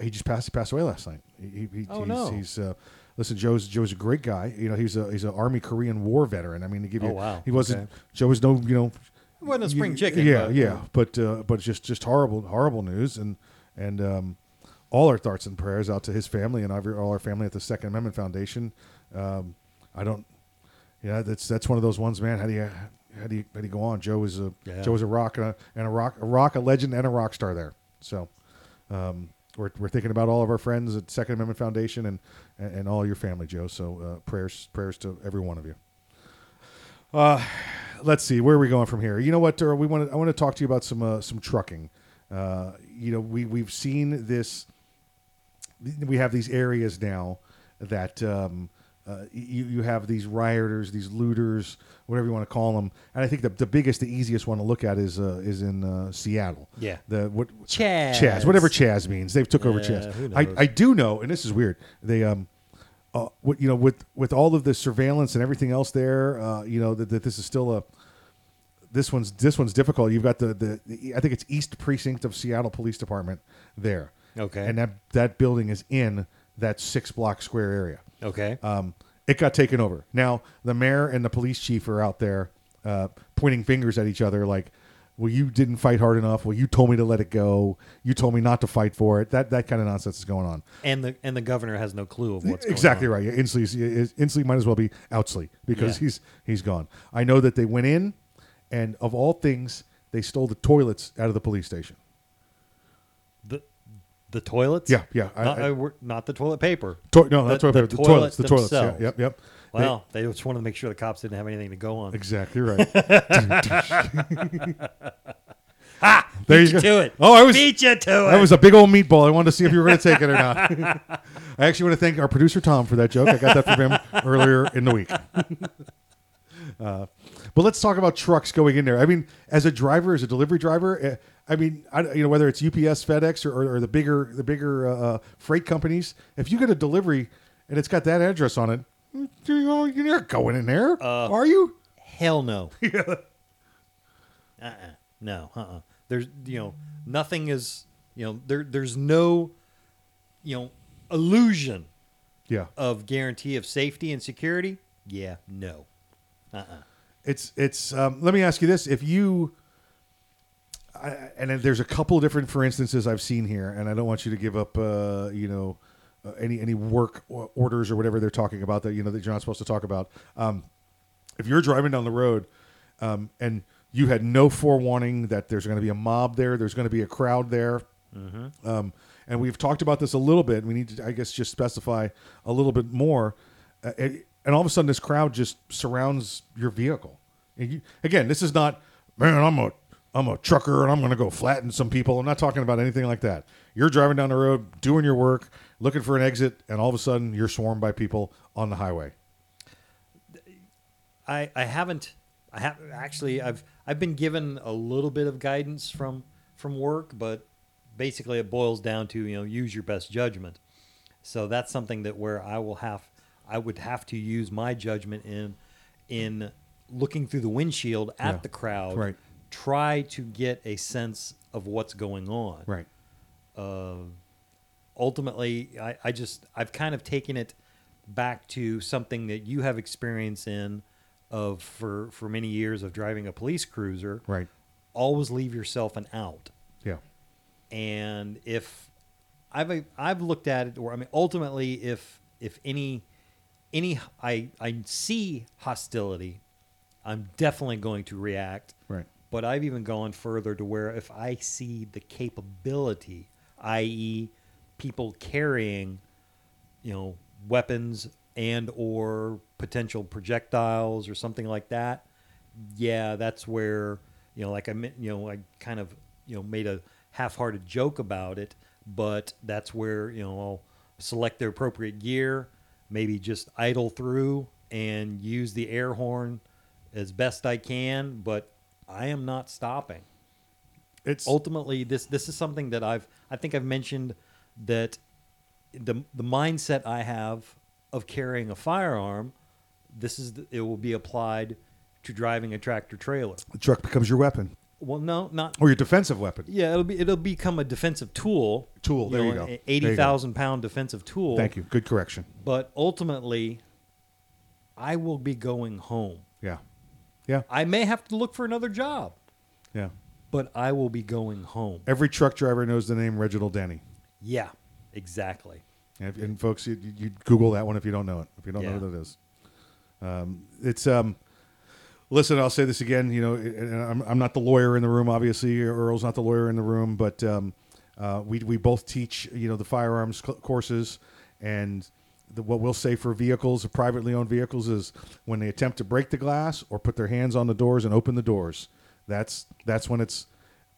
he just passed he passed away last night. He, he, Oh, he's, no. he's uh, listen. Joe's Joe's a great guy. You know, he's a he's an Army Korean War veteran. I mean, to give you, Oh, wow. he wasn't. Okay. Joe was no, you know, He wasn't a spring y- chicken, Yeah, but- yeah, but uh, but just just horrible horrible news and and um, all our thoughts and prayers out to his family and every, all our family at the Second Amendment Foundation. Um, I don't. Yeah, that's that's one of those ones, man. How do you how do you how do you go on? Joe was a Yeah. Joe was a rock and a, and a rock a rock a legend and a rock star there. So. Um, we're, we're thinking about all of our friends at Second Amendment Foundation and, and, and all your family, Joe. So uh, prayers prayers to every one of you. Uh, let's see where are we going from here. You know what? We want. I want to talk to you about some uh, some trucking. Uh, you know, we we've seen this. We have these areas now that um, uh, you you have these rioters, these looters, whatever you want to call them. And I think the, the biggest, the easiest one to look at is uh, is in uh, Seattle. Yeah. The what Chaz. Chaz, whatever Chaz means. They've took over Yeah, Chaz. I. I do know, and this is weird. They um, uh, what you know with with all of the surveillance and everything else there, uh, you know that, that this is still a this one's this one's difficult. You've got the, the the I think it's East Precinct of Seattle Police Department there. Okay. and that that building is in that six block square area. Okay. Um, it got taken over. Now the mayor and the police chief are out there uh, pointing fingers at each other, like, "Well, you didn't fight hard enough. Well, you told me to let it go. You told me not to fight for it." That that kind of nonsense is going on. And the and the governor has no clue of what's exactly going on. right. Yeah, Inslee, Inslee might as well be Outsley because Yeah. he's he's gone. I know that they went in, and of all things, they stole the toilets out of the police station. The the toilets? Yeah, yeah. I- Not, I- we're- not the toilet paper. To- no, not toilet paper, the toilets, the toilets, yeah, yep, yep. Well, they, just wanted to make sure the cops didn't have anything to go on. Exactly right. ha! There Beat you you go. to it. Oh, I was beat you to it. That was a big old meatball. I wanted to see if you were going to take it or not. I actually want to thank our producer Tom for that joke. I got that from him earlier in the week. Uh, but let's talk about trucks going in there. I mean, as a driver, as a delivery driver, uh, I mean, I, you know, whether it's UPS, FedEx, or, or, or the bigger the bigger uh, freight companies, if you get a delivery and it's got that address on it, you're not going in there, are you? Hell no. uh-uh. No. Uh-uh. There's you know nothing is you know there there's no you know illusion Yeah. of guarantee of safety and security. Yeah. No. Uh-uh. It's it's. Um, let me ask you this: If you, I, and there's a couple of different, for instances, I've seen here, and I don't want you to give up, uh, you know, uh, any any work orders or whatever they're talking about that you know that you're not supposed to talk about. Um, if you're driving down the road, um, and you had no forewarning that there's going to be a mob there, there's going to be a crowd there. Mhm. Um, and we've talked about this a little bit. We need to, I guess, just specify a little bit more. Uh, and, and all of a sudden, this crowd just surrounds your vehicle. Again, this is not, man. I'm a I'm a trucker and I'm going to go flatten some people. I'm not talking about anything like that. You're driving down the road, doing your work, looking for an exit, and all of a sudden, you're swarmed by people on the highway. I I haven't I have actually I've I've been given a little bit of guidance from from work, but basically it boils down to you know use your best judgment. So that's something that where I will have I would have to use my judgment in in looking through the windshield at Yeah. the crowd. Right. Try to get a sense of what's going on. Right. Uh, ultimately, I, I just I've kind of taken it back to something that you have experience in of for for many years of driving a police cruiser. Right. Always leave yourself an out. Yeah. And if I've I've looked at it, or I mean, ultimately, if if any any I I see hostility, I'm definitely going to react. Right. But I've even gone further to where if I see the capability, i.e., people carrying, you know, weapons and or potential projectiles or something like that, yeah, that's where you know, like I meant, you know, I kind of you know made a half-hearted joke about it, but that's where you know I'll select the appropriate gear, maybe just idle through and use the air horn as best I can, but I am not stopping. It's ultimately this this is something that I've I think I've mentioned that the the mindset I have of carrying a firearm, this is the, it will be applied to driving a tractor trailer. The truck becomes your weapon. Well, no, not Or your defensive weapon. yeah, it'll be it'll become a defensive tool. Tool, there know, an There you go. Eighty thousand pound defensive tool. Thank you. Good correction. But ultimately, I will be going home. Yeah. Yeah. I may have to look for another job, Yeah. but I will be going home. Every truck driver knows the name Reginald Denny. Yeah, exactly. And, and folks, you, you Google that one if you don't know it. If you don't Yeah. know what it is, um, it's um. Listen, I'll say this again. You know, and I'm, I'm not the lawyer in the room. Obviously, Earl's not the lawyer in the room, but um, uh, we we both teach you know the firearms cl- courses, and the, what we'll say for vehicles, privately owned vehicles, is when they attempt to break the glass or put their hands on the doors and open the doors. That's that's when it's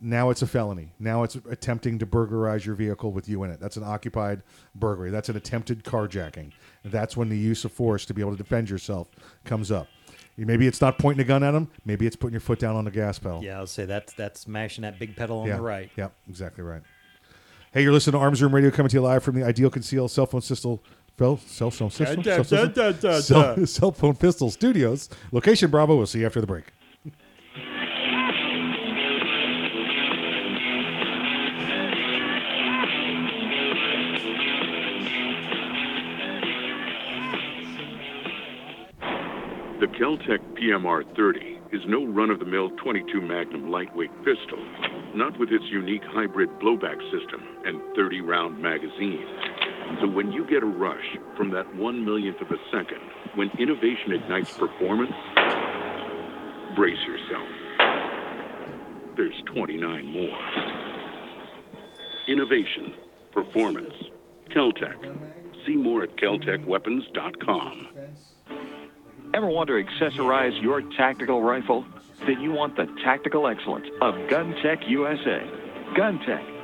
now it's a felony. Now it's attempting to burglarize your vehicle with you in it. That's an occupied burglary. That's an attempted carjacking. That's when the use of force to be able to defend yourself comes up. Maybe it's not pointing a gun at them. Maybe it's putting your foot down on the gas pedal. Yeah, I'll say that's that's smashing that big pedal on yeah. the right. Yeah, exactly right. Hey, you're listening to Arms Room Radio coming to you live from the Ideal Conceal Cell Phone Pistol. Cell, cell phone system, Da, da, cell, da, da, da, cell- da. cell phone pistol studios. Location Bravo. We'll see you after the break. The Keltec PMR 30 is no run of the mill 22 Magnum lightweight pistol, not with its unique hybrid blowback system and 30 round magazine. So when you get a rush from that one millionth of a second, when innovation ignites performance, brace yourself. There's 29 more. Innovation, performance, Keltec. See more at keltecweapons.com. Ever want to accessorize your tactical rifle? Then you want the tactical excellence of GunTech USA. GunTech,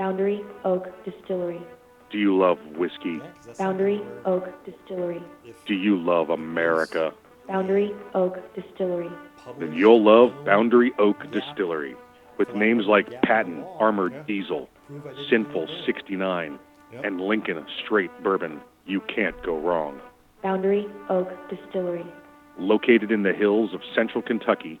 Boundary Oak Distillery. Do you love whiskey? Boundary Oak Distillery. Do you love America? Boundary Oak Distillery. Then you'll love Boundary Oak Distillery. With names like Patton Armored Diesel, Sinful 69, and Lincoln Straight Bourbon, you can't go wrong. Boundary Oak Distillery. Located in the hills of central Kentucky,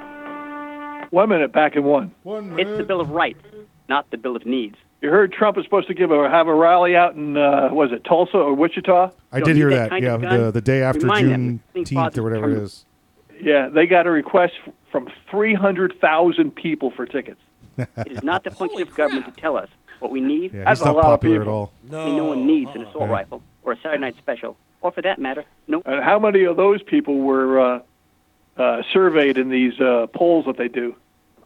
One minute, back in one. It's the Bill of Rights, not the Bill of Needs. You heard Trump is supposed to give a have a rally out in uh, was it Tulsa or Wichita? I did hear that. Yeah, the, the day after Remind them, Juneteenth or whatever it is. Yeah, they got a request from 300,000 people for tickets. It is not the function of government to tell us what we need. Yeah, he's not popular at all. I mean, no one needs an assault Yeah. rifle or a Saturday night special, or for that matter, no. And how many of those people were uh, uh, surveyed in these uh, polls that they do?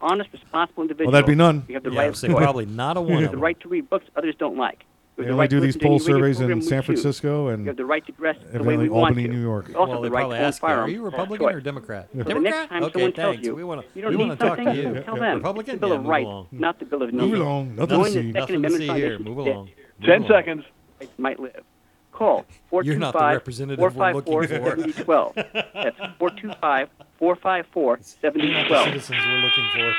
Honest, responsible individual. Well, that'd be none. You have the Yeah, right I of would say probably not a one You have the right to read books others don't like. You They have the only right do these listen to any poll surveys in San. Francisco and you have the right to dress the way evidently we want Albany, to. New York. You also Well, have the right probably to own ask you, are you Republican or Democrat? So the Democrat? next time Okay, someone tells thanks. you We wanna- you don't we need wanna talk to something, you. tell Yeah, them Republican? it's the Bill Yeah, of Rights, along. not the Bill of Move along. Nothing to Knowing see. the Second Nothing to see here. Move along. Ten seconds. Might live. Call You're not 425 representative we're looking 454 for. 7012. That's 425 454 You're the 7012. citizens we're looking for.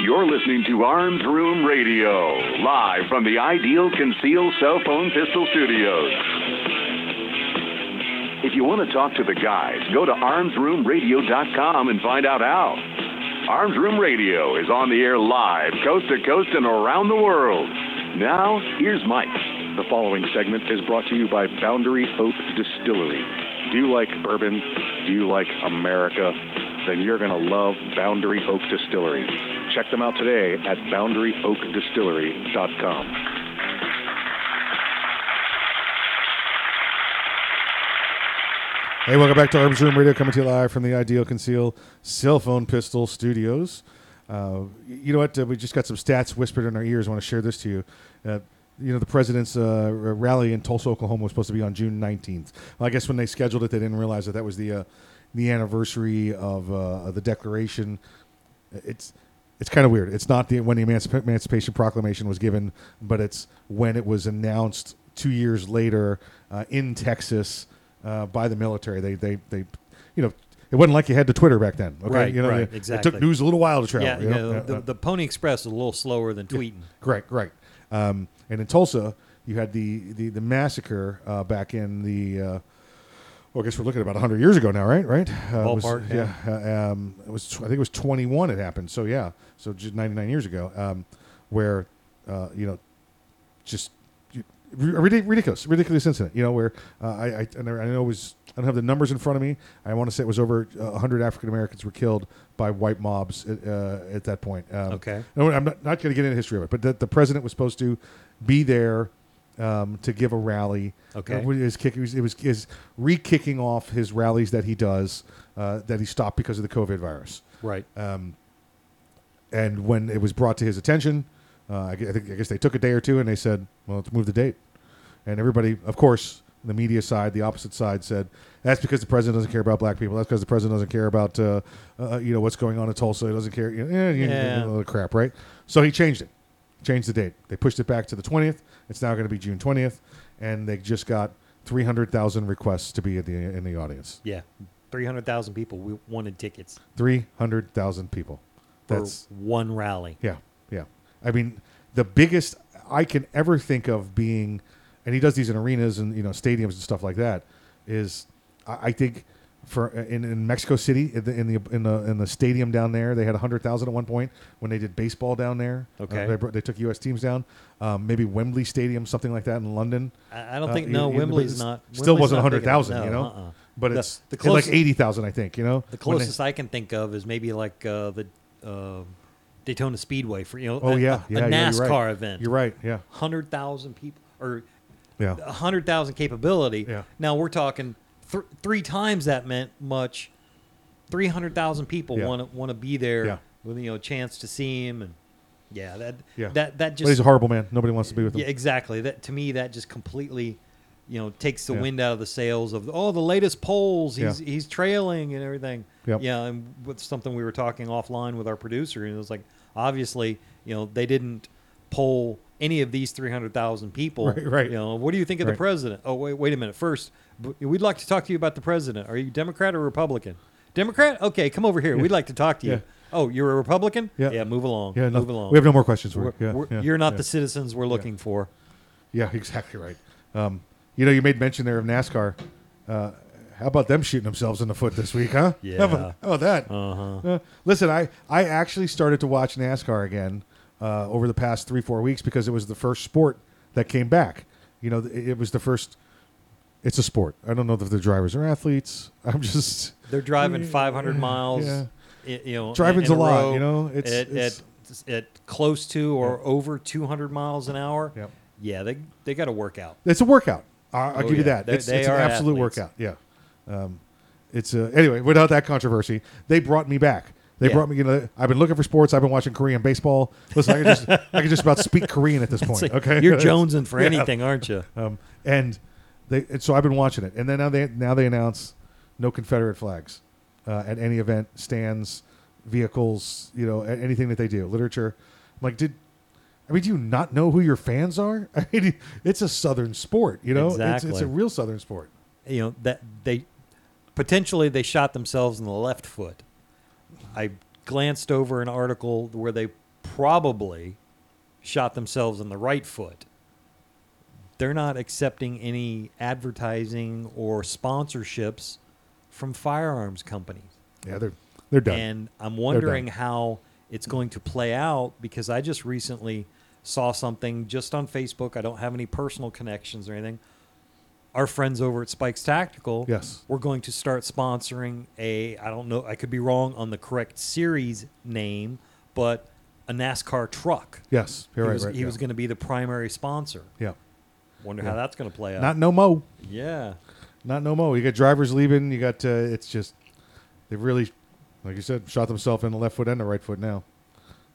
You're listening to Arms Room Radio, live from the Ideal Concealed Cell Phone Pistol Studios. If you want to talk to the guys, go to armsroomradio.com and find out how. Arms Room Radio is on the air live, coast to coast and around the world. Now, here's Mike. The following segment is brought to you by Boundary Oak Distillery. Do you like bourbon? Do you like America? Then you're going to love Boundary Oak Distillery. Check them out today at boundaryoakdistillery.com. Hey, welcome back to Arms Room Radio, coming to you live from the Ideal Conceal Cell Phone Pistol Studios. Uh, you know what? Uh, we just got some stats whispered in our ears. I want to share this to you. Uh, you know, the president's uh, rally in Tulsa, Oklahoma, was supposed to be on June 19th. Well, I guess when they scheduled it, they didn't realize that that was the uh, the anniversary of, uh, of the Declaration. It's it's kind of weird. It's not the when the Emancip- Emancipation Proclamation was given, but it's when it was announced two years later uh, in Texas uh, by the military. They, they, they, you know, it wasn't like you had to Twitter back then. Okay? Right, you know, right, they- exactly. It took news a little while to travel. Yeah, you know? yeah, Uh, the, uh, the Pony Express is a little slower than tweeting. Right, right. Um, and in Tulsa, you had the the, the massacre uh, back in the. Uh, well, I guess we're looking at about 100 years ago now, right? Right? Uh, was- Ballpark, yeah. uh, um, it was. I think it was 21. It happened. So yeah. So just 99 years ago, um, where uh, you know, just you- ri- ridic- ridiculous, ridiculous incident. You know, where uh, I I, I know it was. I don't have the numbers in front of me. I want to say it was over uh, 100 African Americans were killed by white mobs at, uh, at that point. Um, Okay. no, I'm not, not going to get into history of it, but that the president was supposed to be there um, to give a rally. Okay. Uh, his kick, it was, it was his re-kicking off his rallies that he does uh, that he stopped because of the COVID virus. Right. Um, and when it was brought to his attention, uh, I, I think I guess they took a day or two and they said, "Well, let's move the date." And everybody, of course, the media side, the opposite side, said that's because the president doesn't care about black people. That's because the president doesn't care about uh, uh, you know what's going on in Tulsa. He doesn't care. You know, eh, you know, Yeah. all the crap, right? So he changed it, changed the date. They pushed it back to the twentieth. It's now going to be June twentieth, and they just got three hundred thousand requests to be in the in the audience. Yeah, three hundred thousand people we wanted tickets Three hundred thousand people. That's one rally. yeah. I mean, the biggest I can ever think of being, and he does these in arenas and you know stadiums and stuff like that. Is I, I think for in, in Mexico City in the, in the in the in the stadium down there they had hundred thousand at one point when they did baseball down there. Okay. Uh, they, they took U.S. teams down. Um, maybe Wembley Stadium, something like that in London. I- I don't Uh, think- no, but Wembley's not- Still Wembley's wasn't not hundred thousand, enough. you know. No, uh-uh. But The- it's the it's like eighty thousand, I think. You know, The when they- closest I can think of is maybe like uh, the uh, Daytona Speedway for you know. Oh, a, yeah, yeah, a yeah, NASCAR you're right. event. You're right, yeah. hundred thousand people or Yeah. hundred thousand capability. Yeah. Now we're talking th- three times that meant much. Three hundred thousand people want to want to be there Yeah. with you know a chance to see him and yeah that Yeah. that that But just he's a horrible man. Nobody wants to be with him. Yeah, exactly. That to me that just completely you know takes the Yeah. wind out of the sails of oh the latest polls he's Yeah. he's trailing and everything. Yep. Yeah, and with something we were talking offline with our producer and it was like obviously you know they didn't poll any of these 300,000 people. Right, right. You know, what do you think of the president? Oh, wait, wait a minute. First, we'd like to talk to you about the president. Are you Democrat or Republican? Democrat? Okay, come over here. Yeah. We'd like to talk to you. Yeah. Oh, you're a Republican? Yeah. Yeah, move along. Yeah, no- move along. we have no more questions for you. We're- Yeah, we're- yeah, you're not the citizens we're looking for. Yeah, exactly right. Um, you know, you made mention there of NASCAR. Uh, how about them shooting themselves in the foot this week, huh? Yeah. How about, how about that? Uh-huh. Uh, listen, I, I actually started to watch NASCAR again uh, over the past three, four weeks because it was the first sport that came back. You know, it, it was the first. It's a sport. I don't know if the drivers are athletes. I'm just. They're driving 500 miles. Yeah. you know, Driving's in a lot, row you know? It's- at, it's- at, at close to or over 200 miles an hour. Yep. Yeah, they they got to work out. It's a workout. I'll Oh, give you that. They- It's, they it's an absolute athletes. workout. Yeah. Um, it's uh, anyway. Without that controversy, they brought me back. They Yeah. brought me. You know, I've been looking for sports. I've been watching Korean baseball. Listen, I can just I can just about speak Korean at this point. like okay, you're jonesing for anything, aren't you? Um, and they and so I've been watching it, and then now they now they announce no Confederate flags uh, at any event, stands, vehicles, you know, anything that they do, literature. I'm like, did I mean, do you not know who your fans are? I mean, it's a Southern sport, you know. It's, it's a real Southern sport. You know that they potentially they shot themselves in the left foot. I glanced over an article where they probably shot themselves in the right foot. They're not accepting any advertising or sponsorships from firearms companies. Yeah, they're they're done. And I'm wondering how it's going to play out because I just recently saw something just on Facebook. I don't have any personal connections or anything. Our friends over at Spikes Tactical, Yes. we're going to start sponsoring a. I don't know. I could be wrong on the correct series name, but a NASCAR truck. Yes, he right, Was, right, he yeah. was going to be the primary sponsor. Yeah. Wonder Yeah. how that's going to play out. Not no mo. Yeah. Not no mo. You got drivers leaving. You got uh, it's just they've really, like you said, shot themselves in the left foot and the right foot now.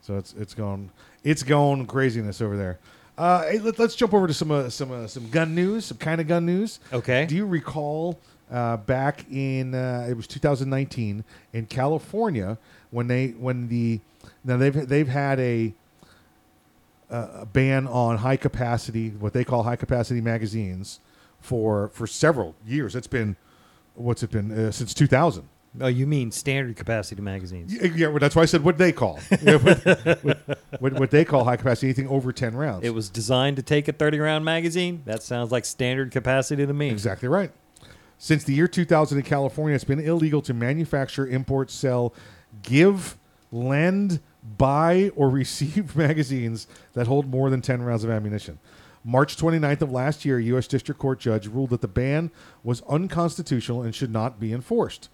So it's it's gone it's gone craziness over there. Uh, hey, let, us jump over to some uh, some uh, some gun news, some kind of gun news. Okay. Do you recall uh, back in uh, it was 2019 in California when they when the now they've they've had a a ban on high capacity, what they call high capacity magazines, for for several years. It's been what's it been uh, since 2000. Oh, you mean standard capacity magazines? Yeah, yeah, well, that's why I said what they call what, what, what, what they call high capacity, anything over 10 rounds. It was designed to take a 30 round magazine. That sounds like standard capacity to me. Exactly right. Since the year 2000 in California, it's been illegal to manufacture, import, sell, give, lend, buy, or receive magazines that hold more than 10 rounds of ammunition. March 29th of last year, a U.S. District Court judge ruled that the ban was unconstitutional and should not be enforced.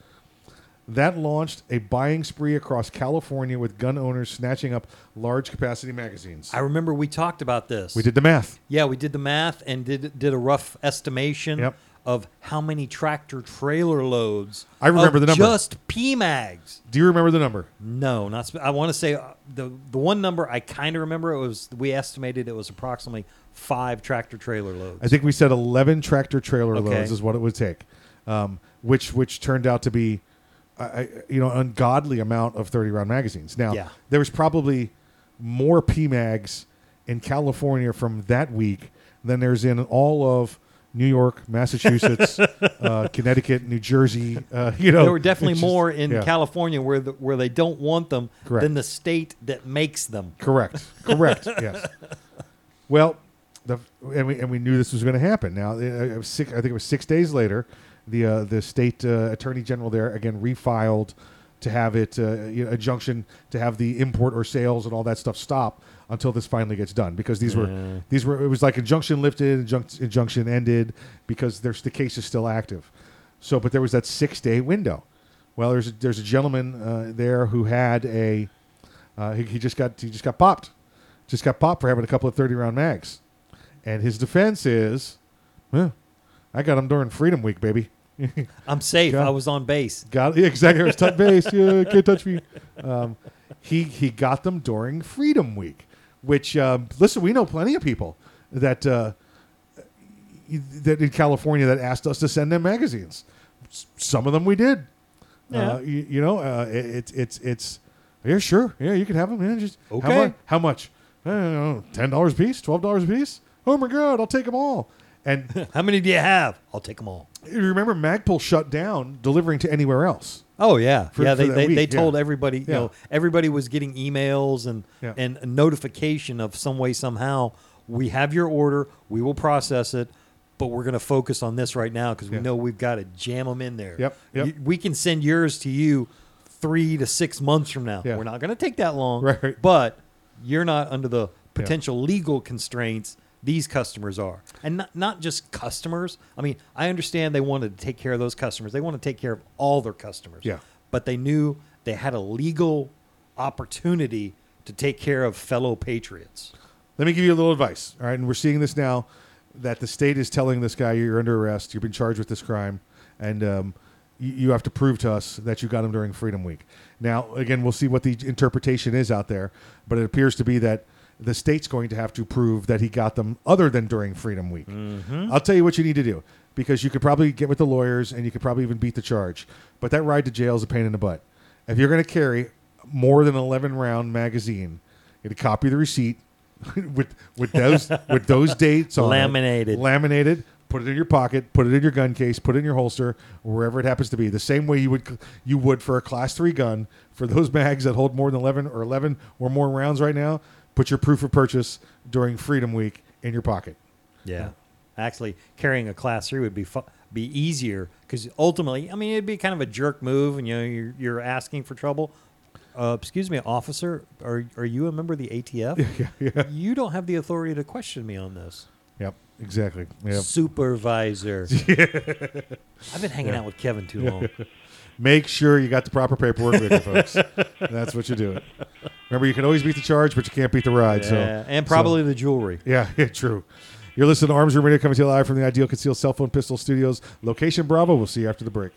That launched a buying spree across California with gun owners snatching up large capacity magazines. I remember we talked about this. We did the math. Yeah, we did the math and did did a rough estimation Yep. of how many tractor trailer loads. I remember the number. Just PMags. Do you remember the number? No, not. Sp- I want to say uh, the the one number I kind of remember. It was we estimated it was approximately five tractor trailer loads. I think we said 11 tractor trailer Okay. loads is what it would take, um, which which turned out to be, uh, I- you know, ungodly amount of 30 round magazines. Now Yeah. there was probably more PMags in California from that week than there's in all of New York, Massachusetts, uh, Connecticut, New Jersey. Uh, you know, there were definitely just- more in yeah. California where the, where they don't want them Correct. than the state that makes them. Correct. Correct. yes. Well, the and we and we knew this was going to happen. Now, uh, it was six, I think it was six days later, the uh, the state uh, attorney general there again refiled to have it uh, you know, injunction to have the import or sales and all that stuff stop until this finally gets done because these were these were it was like injunction lifted, injunction, injunction ended because there's the case is still active. So, but there was that six day window. Well, there's a, there's a gentleman uh, there who had a uh, he, he just got he just got popped, just got popped for having a couple of thirty round mags, and his defense is, well, I got him during Freedom Week, baby. I'm safe. Got- I was on base. Got yeah, exactly. I was touch base. Yeah, can't touch me. Um, he he got them during Freedom Week, which um, listen, we know plenty of people that uh, that in California that asked us to send them magazines. S- Some of them we did. Yeah. Uh, you, you know, uh, it, it's it's it's yeah, sure, yeah, you can have them. Yeah, just how Okay. much? How much? I don't know, ten dollars a piece, twelve dollars a piece. Oh my god, I'll take them all. And how many do you have? I'll take them all. You remember Magpul shut down delivering to anywhere else. Oh yeah, For- yeah. for They that they, week, they yeah. told everybody. You Yeah. know, everybody was getting emails and Yeah. and a notification of some way somehow. We have your order. We will process it, but we're going to focus on this right now because we Yeah. know we've got to jam them in there. Yep, yep. You- we can send yours to you three to six months from now. Yeah. We're not going to take that long. Right. But you're not under the potential legal constraints these customers are. And not, not just customers. I mean, I understand they wanted to take care of those customers. They want to take care of all their customers. Yeah. But they knew they had a legal opportunity to take care of fellow patriots. Let me give you a little advice. All right, and we're seeing this now that the state is telling this guy you're under arrest, you've been charged with this crime, and um, you, you have to prove to us that you got him during Freedom Week. Now, again, we'll see what the interpretation is out there, but it appears to be that the state's going to have to prove that he got them other than during Freedom Week. Mhm. I'll tell you what you need to do because you could probably get with the lawyers and you could probably even beat the charge, but that ride to jail is a pain in the butt. If you're going to carry more than an 11 round magazine, you got to copy the receipt with with those with those dates on it, Laminated. laminated. Put it in your pocket. Put it in your gun case. Put it in your holster, wherever it happens to be. The same way you would you would for a class three gun for those mags that hold more than eleven or eleven or more rounds right now. Put your proof of purchase during Freedom Week in your pocket. Yeah. Actually, carrying a class three would be fu- be easier because ultimately, I mean, it'd be kind of a jerk move, and you know, you're, you're asking for trouble. Uh, excuse me, officer, are are you a member of the ATF? Yeah, yeah. You don't have the authority to question me on this. Yep, exactly. Yep. Supervisor. I've been hanging Yeah. out with Kevin too long. Make sure you got the proper paperwork with you, folks. That's what you do. Remember, you can always beat the charge, but you can't beat the ride. so Yeah, and so- probably the jewelry. Yeah, yeah, true. You're listening to Arms Room Radio coming to you live from the Ideal Concealed Cell Phone Pistol Studios, location Bravo. We'll see you after the break.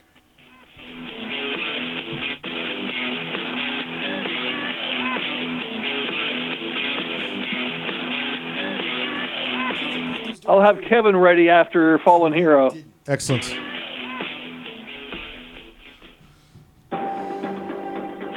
I'll have Kevin ready after Fallen Hero. Excellent.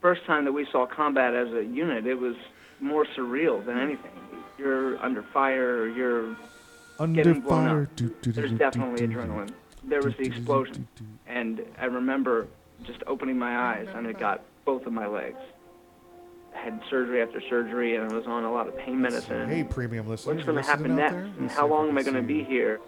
First time that we saw combat as a unit, it was more surreal than anything. You're under fire, you're Under getting blown fire. up. Do, do, do, There's definitely adrenaline. There was the explosion, and I remember just opening my eyes, and it got both of my legs. I had surgery after surgery, and I was on a lot of pain medicine. Hey, premium listeners, What's going to happen next? And how long am I going to be here?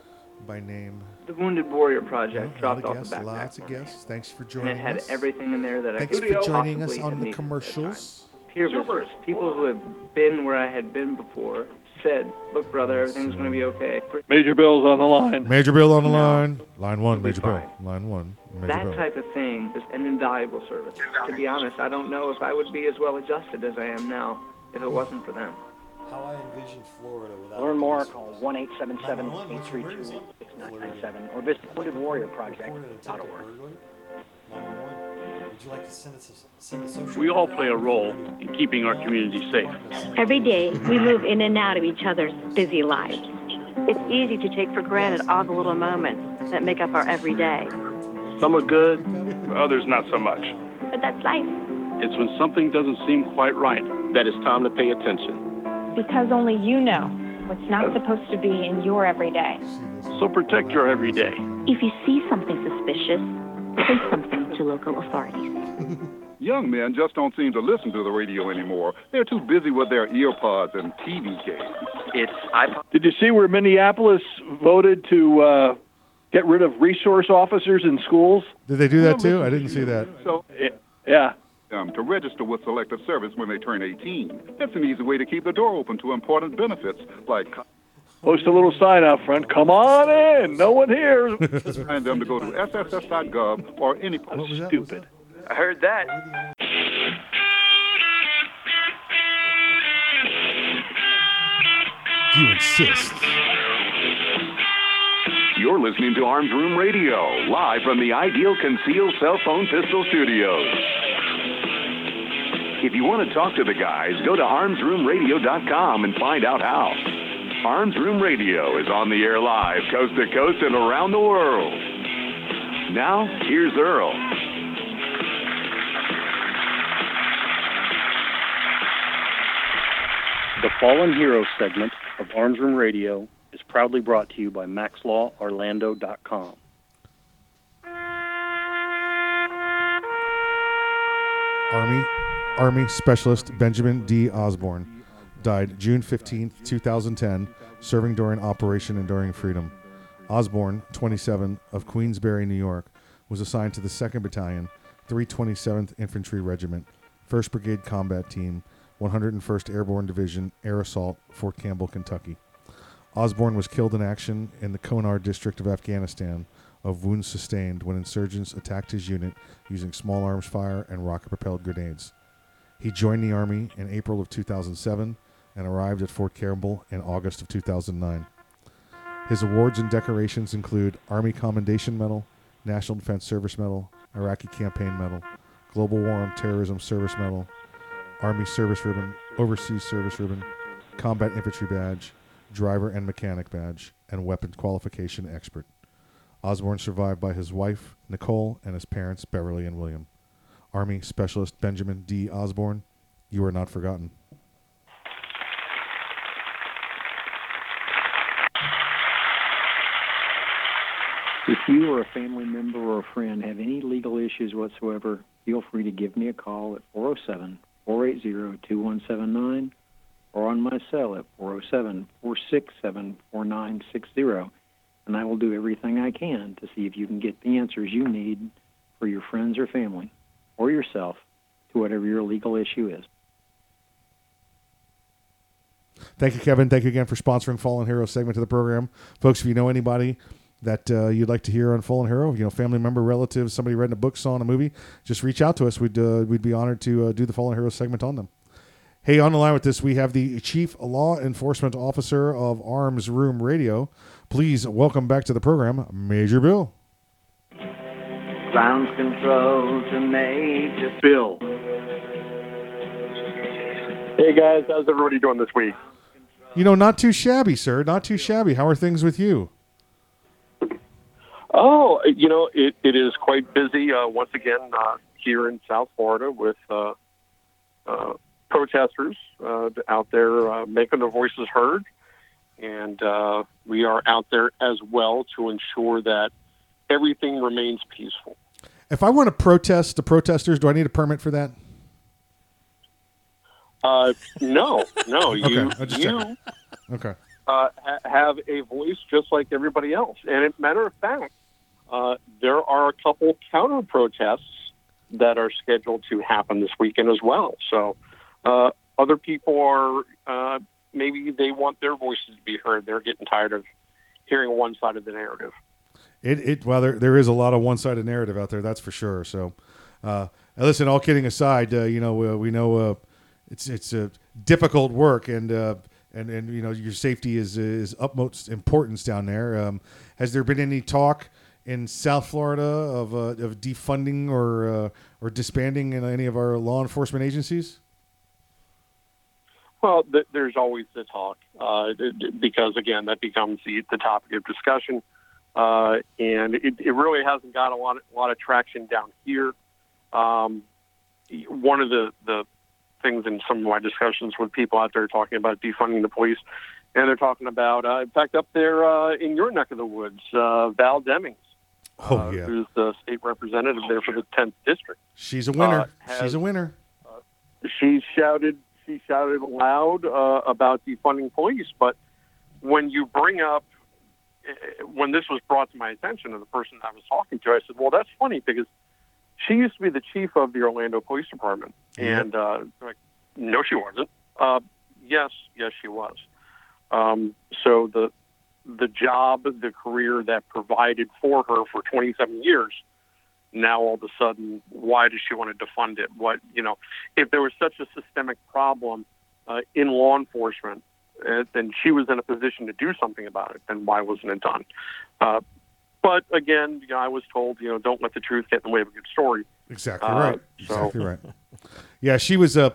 By name. The Wounded Warrior Project A dropped lot off of the guests, backpack. lots of guests. Thanks for and joining it had us. everything in there that Thanks I could for joining us on the commercials. Peer visitors, people who have been where I had been before, said, "Look, brother, everything's going to uh, be okay." Major Bill's on the line. Major Bill on the line. Line one, Major Bill. Line one, Major that Bill. type of thing is an invaluable service. To be honest, I don't know if I would be as well adjusted as I am now if it wasn't for them. How I envision Florida without Learn more, call 1 877 832 6997 or visit woundedwarriorproject.org. Would you like to send us a, send a? We all play a role in keeping our community safe. Every day, we move in and out of each other's busy lives. It's easy to take for granted all the little moments that make up our everyday. Some are good, others not so much. But that's life. It's when something doesn't seem quite right that it's time to pay attention. Because only you know what's not supposed to be in your everyday. So protect your everyday. If you see something suspicious, say something to local authorities. Young men just don't seem to listen to the radio anymore. They're too busy with their earpods and TV games. It's I. Did you see where Minneapolis voted to uh, get rid of resource officers in schools? Did they do that too? I didn't see that. So, yeah. Um, to register with Selective Service when they turn 18. That's an easy way to keep the door open to important benefits like Post a little sign out front. Come on in. No one here. remind them to go to sss.gov or any. Stupid. I heard that. You insist. You're listening to Arms Room Radio, live from the Ideal Concealed Cell Phone Pistol Studios. If you want to talk to the guys, go to armsroomradio.com and find out how. Arms Room Radio is on the air live, coast to coast and around the world. Now, here's Earl. The Fallen Hero segment of Arms Room Radio is proudly brought to you by MaxLawOrlando.com. Army Army Specialist Benjamin D. Osborne died June 15, 2010, serving during Operation Enduring Freedom. Osborne, 27, of Queensbury, New York, was assigned to the 2nd Battalion, 327th Infantry Regiment, 1st Brigade Combat Team, 101st Airborne Division, Air Assault, Fort Campbell, Kentucky. Osborne was killed in action in the Konar district of Afghanistan of wounds sustained when insurgents attacked his unit using small arms fire and rocket propelled grenades. He joined the Army in April of 2007 and arrived at Fort Campbell in August of 2009. His awards and decorations include Army Commendation Medal, National Defense Service Medal, Iraqi Campaign Medal, Global War on Terrorism Service Medal, Army Service Ribbon, Overseas Service Ribbon, Combat Infantry Badge, Driver and Mechanic Badge, and Weapons Qualification Expert. Osborne survived by his wife, Nicole, and his parents, Beverly and William. Army Specialist Benjamin D. Osborne, you are not forgotten. If you or a family member or a friend have any legal issues whatsoever, feel free to give me a call at 407 480 2179 or on my cell at 407 467 4960, and I will do everything I can to see if you can get the answers you need for your friends or family or yourself to whatever your legal issue is. Thank you, Kevin. Thank you again for sponsoring Fallen Hero segment of the program. Folks, if you know anybody that uh, you'd like to hear on Fallen Hero, you know, family member, relative, somebody read a book, saw in a movie, just reach out to us. We'd uh, we'd be honored to uh, do the Fallen Hero segment on them. Hey, on the line with this, we have the Chief Law Enforcement Officer of Arms Room Radio. Please welcome back to the program, Major Bill. Ground control to Major Bill. Hey guys, how's everybody doing this week? You know, not too shabby, sir. Not too shabby. How are things with you? Oh, you know, it, it is quite busy uh, once again uh, here in South Florida with uh, uh, protesters uh, out there uh, making their voices heard. And uh, we are out there as well to ensure that everything remains peaceful. If I want to protest the protesters, do I need a permit for that? Uh, no, no, you, Okay, you. Okay. uh, ha- have a voice just like everybody else. And as a matter of fact, uh, there are a couple counter protests that are scheduled to happen this weekend as well. So uh, other people are uh, maybe they want their voices to be heard. They're getting tired of hearing one side of the narrative. It, it well, there, there is a lot of one sided narrative out there, that's for sure. So, uh, listen, all kidding aside, uh, you know, uh, we know uh, it's it's a difficult work, and uh, and and you know, your safety is is utmost importance down there. Um, has there been any talk in South Florida of uh, of defunding or or disbanding in any of our law enforcement agencies? Well, th- there's always the talk uh, because again, that becomes the, the topic of discussion, uh, and it, it really hasn't got a lot of, lot of traction down here. Um, one of the the things in some of my discussions with people out there talking about defunding the police, and they're talking about, uh, in fact, up there uh, in your neck of the woods, uh, Val Demings, Oh uh, yeah, who's the state representative there for the 10th district. she's a winner. uh, has- she's a winner. She shouted she shouted loud uh, about defunding police. But when you bring up, when this was brought to my attention, to the person I was talking to, I said, "Well, that's funny because she used to be the chief of the Orlando Police Department." And uh, like, no, she wasn't. Uh, yes, yes, she was. Um, so the the job, the career that provided for her for 27 years, now all of a sudden, why does she want to defund it? What you know, if there was such a systemic problem uh, in law enforcement, then she was in a position to do something about it. Then why wasn't it done? Uh, but again, you know, I was told, you know, don't let the truth get in the way of a good story. Exactly Uh, right. so- Exactly right. Yeah, she was a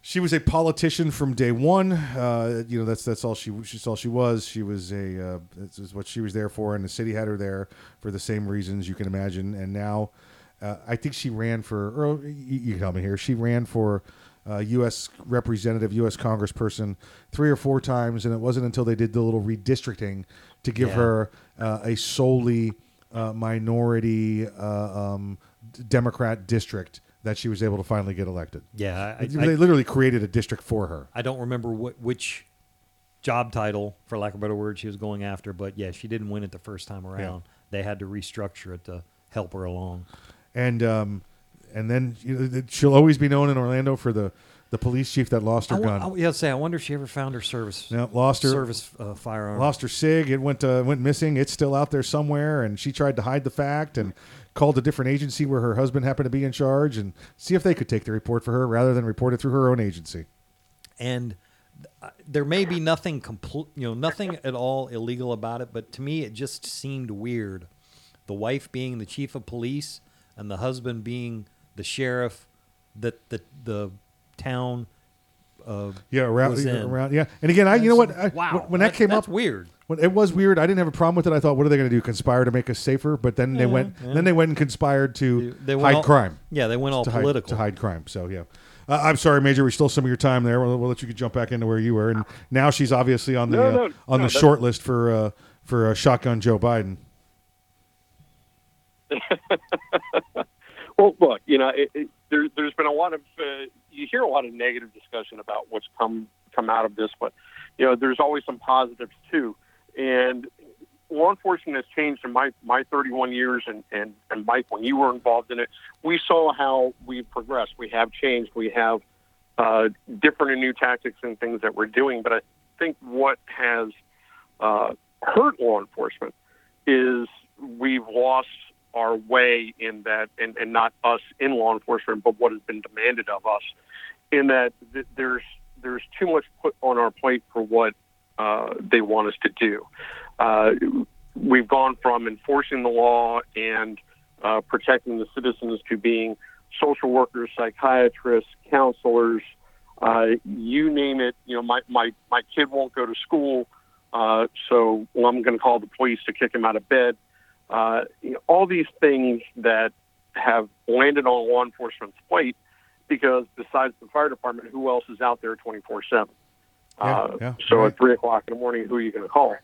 she was a politician from day one. Uh, you know, that's that's all she she's all she was. She was a uh, this is what she was there for, and the city had her there for the same reasons you can imagine. And now, uh, I think she ran for. Or you, you can help me here. She ran for. Uh, U.S. representative, U.S. Congressperson, three or four times, and it wasn't until they did the little redistricting to give Yeah. her uh, a solely uh, minority uh, um, Democrat district that she was able to finally get elected. Yeah, I- I- they literally created a district for her. I don't remember what which job title, for lack of a better word, she was going after, but yeah, she didn't win it the first time around. They had to restructure it to help her along. and um, and then you know, she'll always be known in Orlando for the the police chief that lost her I, gun. I, yeah, say I wonder if she ever found her service. No, lost her service uh, firearm. Lost her sig. It went uh, went missing. It's still out there somewhere, and she tried to hide the fact and called a different agency where her husband happened to be in charge and see if they could take the report for her rather than report it through her own agency. and uh, there may be nothing complete, you know, nothing at all illegal about it, but to me, it just seemed weird. The wife being the chief of police and the husband being the sheriff that the the town. Uh, Yeah, around, was in. around yeah. And again, I you know what? I, Wow, when, when that, that- came that's up, weird. When it was weird. I didn't have a problem with it. I thought, what are they going to do? Conspire to make us safer? But then they went. yeah. Then they went and conspired to They- they hide all- crime. yeah, they went all to hide- political. to hide crime. So yeah. Uh, I'm sorry, Major. We stole some of your time there. We'll, we'll let you jump back into where you were. And now she's obviously on the No, uh, on no, the short list for uh, for uh, shotgun Joe Biden. Well, look, you know, it, it, there, there's been a lot of uh, you hear a lot of negative discussion about what's come come out of this, but you know, there's always some positives too. And law enforcement has changed in my my 31 years, and and and Mike, when you were involved in it, we saw how we've progressed. We have changed. We have uh, different and new tactics and things that we're doing. But I think what has uh, hurt law enforcement is we've lost our way in that, and, and not us in law enforcement, but what has been demanded of us. In that th- there's there's too much put on our plate for what uh, they want us to do. Uh, we've gone from enforcing the law and uh, protecting the citizens to being social workers, psychiatrists, counselors, uh, you name it. You know, my my my kid won't go to school, uh, so well, I'm going to call the police to kick him out of bed. Uh, you know, all these things that have landed on law enforcement's plate because besides the fire department, who else is out there 24 seven? Uh, yeah, so right. at three o'clock in the morning, who are you going to call?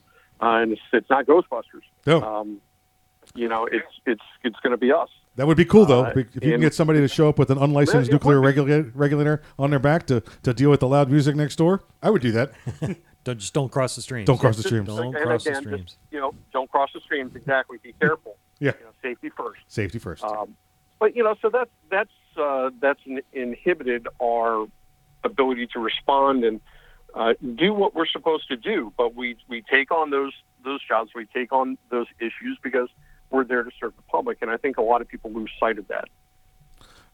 Uh, and it's, it's not Ghostbusters. No. Um, you know, it's it's it's going to be us. That would be cool, though. Uh, if you can get somebody to show up with an unlicensed Yeah, nuclear regulator on their back to, to deal with the loud music next door, I would do that. Don't just don't cross the streams. Don't cross the streams. Don't and cross the streams. just you know, don't cross the streams. Exactly. Be careful. Yeah. You know, safety first. Safety first. Um, but you know, so that's that's uh, that's inhibited our ability to respond and uh, do what we're supposed to do. But we we take on those those jobs, we take on those issues because we're there to serve the public, and I think a lot of people lose sight of that.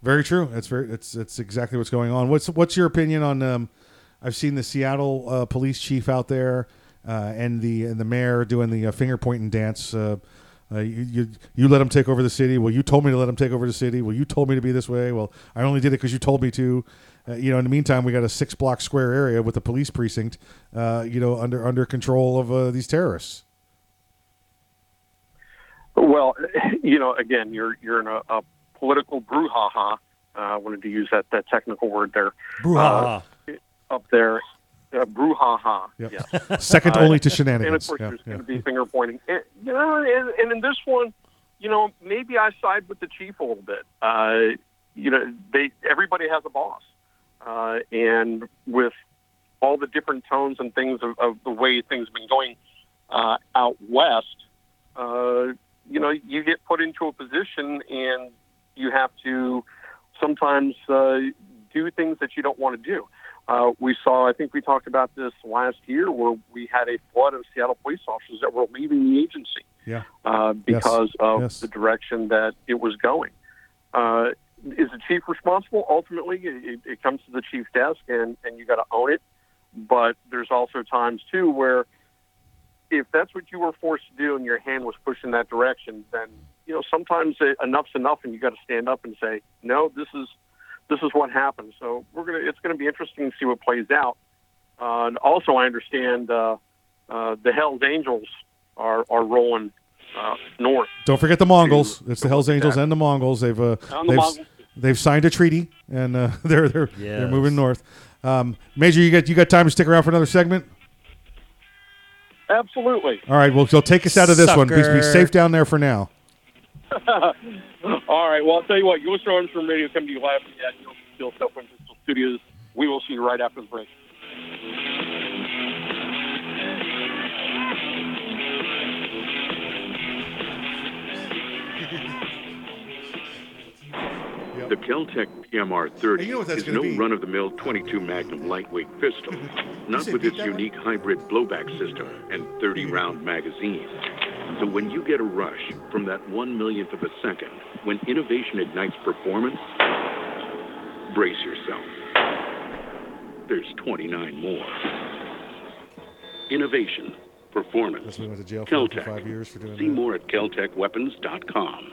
Very true. That's very. That's that's exactly what's going on. What's what's your opinion on? Um, I've seen the Seattle uh, police chief out there uh, and the and the mayor doing the uh, finger pointing dance. Uh, uh, you, you you let them take over the city. Well, you told me to let them take over the city. Well, you told me to be this way. Well, I only did it because you told me to. Uh, you know, in the meantime, we got a six block square area with a police precinct. Uh, you know, under under control of uh, these terrorists. Well, you know, again, you're you're in a, a political brouhaha. Uh, I wanted to use that, that technical word there. Brouhaha. Uh, up there, uh, brouhaha. Yep. Yes. Second only to shenanigans. And of course, Yeah, there's yeah. going to be finger pointing. And, you know, and, and in this one, you know, maybe I side with the chief a little bit. Uh, you know, they everybody has a boss. uh, and with all the different tones and things of, of the way things have been going uh, out west, uh, you know, you get put into a position and you have to sometimes uh, do things that you don't want to do. Uh, we saw, I think we talked about this last year, where we had a flood of Seattle police officers that were leaving the agency Yeah. uh, because of Yes. the direction that it was going. Uh, is the chief responsible? Ultimately, it, it comes to the chief's desk, and, and you got to own it. But there's also times too where if that's what you were forced to do and your hand was pushed in that direction, then you know sometimes enough's enough, and you got to stand up and say, no, this is this is what happened. So we're gonna it's going to be interesting to see what plays out. Uh, and also, I understand uh, uh, the Hell's Angels are are rolling uh, north. Don't forget the Mongols. It's the Hell's Angels and the Mongols. They've uh, the they've, Mongols. they've signed a treaty and uh, they're they're they're moving north. Um, Major, you got you got time to stick around for another segment? Absolutely. All right. Well, you'll take us out of this one. Please be safe down there for now. All right. Well, I'll tell you what. Your Arms Room Radio coming to you live from the Ideal Conceal Cell Phone Pistol Studios. We will see you right after the break. The Keltec PMR 30 You know what that's is no be? run of the mill 22 Magnum lightweight pistol, not with its unique hybrid blowback system and 30 mm-hmm. round magazine. So when you get a rush from that one millionth of a second, when innovation ignites performance, brace yourself. There's 29 more. Innovation, performance, That's why we went to jail for Keltec. five years for doing See that. more at keltecweapons.com.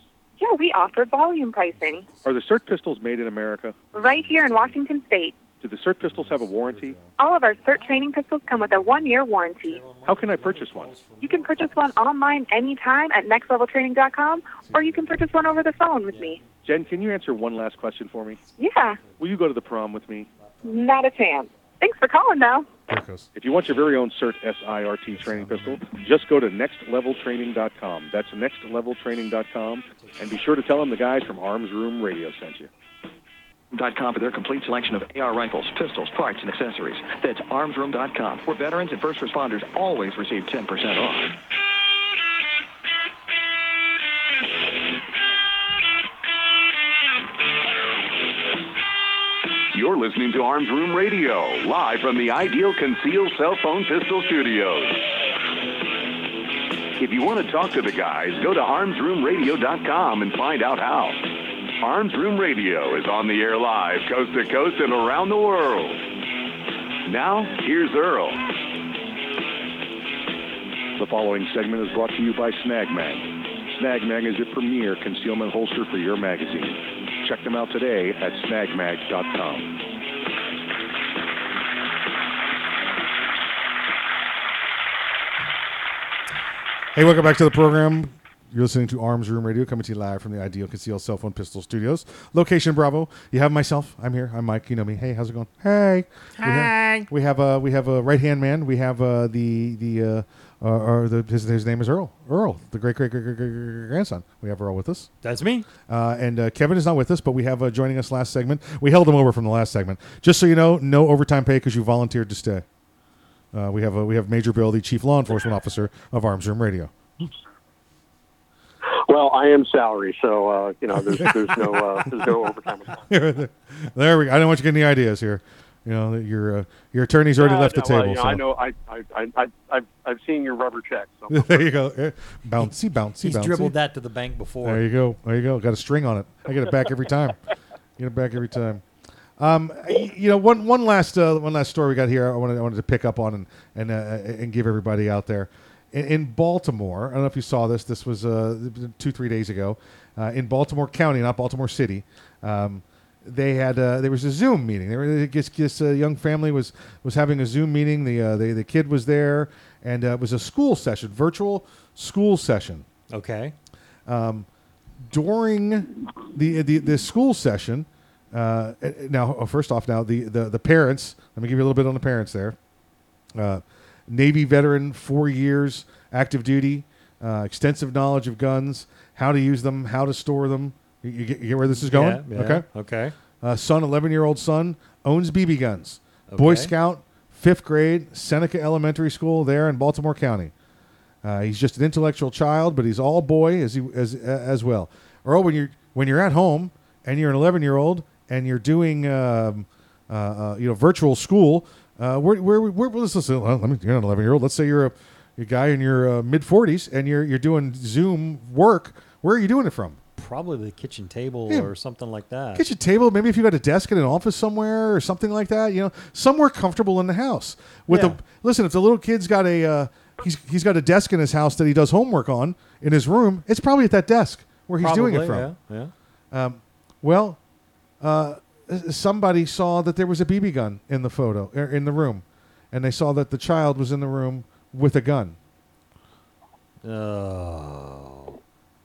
Yeah, we offer volume pricing Are the SIRT pistols made in America? right here in Washington State. Do the SIRT pistols have a warranty? All of our SIRT training pistols come with a one-year warranty. How can I purchase one? You can purchase one online anytime at nextleveltraining.com, or you can purchase one over the phone with me. Jen, can you answer one last question for me? Yeah, Will you go to the prom with me? not a chance. Thanks for calling, though. If you want your very own CERT SIRT training pistol, just go to nextleveltraining.com. That's nextleveltraining.com. And be sure to tell them the guys from Arms Room Radio sent you. com for their complete selection of AR rifles, pistols, parts, and accessories. That's armsroom.com, where veterans and first responders always receive 10% off. You're listening to Arms Room Radio, live from the Ideal Conceal Cell Phone Pistol Studios. If you want to talk to the guys, go to armsroomradio.com and find out how. Arms Room Radio is on the air live, coast to coast and around the world. Now, here's Earl. The following segment is brought to you by Snag Mag. Snag Mag is your premier concealment holster for your magazine. Check them out today at snagmag.com. Hey, welcome back to the program. You're listening to Arms Room Radio, coming to you live from the Ideal Conceal Cell Phone Pistol Studios. Location Bravo. You have myself. I'm here. I'm Mike. You know me. Hey, how's it going? Hey. We have- We have a we have a right hand man. We have uh, the the uh, uh, or the his, his name is Earl. Earl, the great great great great great, great grandson. We have Earl with us. That's me. Uh, and uh, Kevin is not with us, but we have uh, joining us last segment. We held him over from the last segment. Just so you know, no overtime pay because you volunteered to stay. Uh, we have uh, we have Major Bill, the Chief Law Enforcement Officer of Arms Room Radio. Well, I am salary, so uh, you know there's there's no uh, there's no overtime. there we go. I don't want you to get any ideas here. You know, that your uh, your attorney's already Uh, left the no, well, table. you know, so. I know. I, I, I, I, I've, I've seen your rubber checks. So there you go. Bouncy, bouncy, He's bouncy. dribbled that to the bank before. There you go. There you go. Got a string on it. I get it back every time. Get it back every time. Um, you know, one one last uh, one last story we got here. I wanted I wanted to pick up on and and uh, and give everybody out there in, in Baltimore. I don't know if you saw this. This was uh, two three days ago uh, in Baltimore County, not Baltimore City. Um, they had uh, there was a Zoom meeting. There was this, this uh, young family was was having a Zoom meeting. The uh, the, the kid was there, and uh, it was a school session, virtual school session. Okay. Um, during the, the the school session, uh, eh, now uh, first off, now the, the the parents. Let me give you a little bit on the parents there. Uh, Navy veteran, four years active duty, uh, extensive knowledge of guns, how to use them, how to store them. You, you get, you get where this is going? Yeah, yeah, okay. okay. Uh, son, 11 year old son, owns BB guns. Boy Scout, fifth grade, Seneca Elementary School there in Baltimore County. Uh, he's just an intellectual child, but he's all boy as he, as as well. Earl, when you're when you're at home and you're an 11 year old and you're doing um, uh, uh, you know virtual school, uh, where where where let's listen. Well, let me, you're an 11 year old. Let's say you're a, a guy in your uh, mid 40s and you're you're doing Zoom work. Where are you doing it from? Probably the kitchen table Yeah. or something like that. kitchen table. Maybe if you got a desk in an office somewhere or something like that, you know, somewhere comfortable in the house. With Yeah. the listen, if the little kid's got a uh, he's he's got a desk in his house that he does homework on in his room, it's probably at that desk where he's doing it from. Yeah. yeah. Um, well, uh, somebody saw that there was a BB gun in the photo er, in the room, and they saw that the child was in the room with a gun. Oh,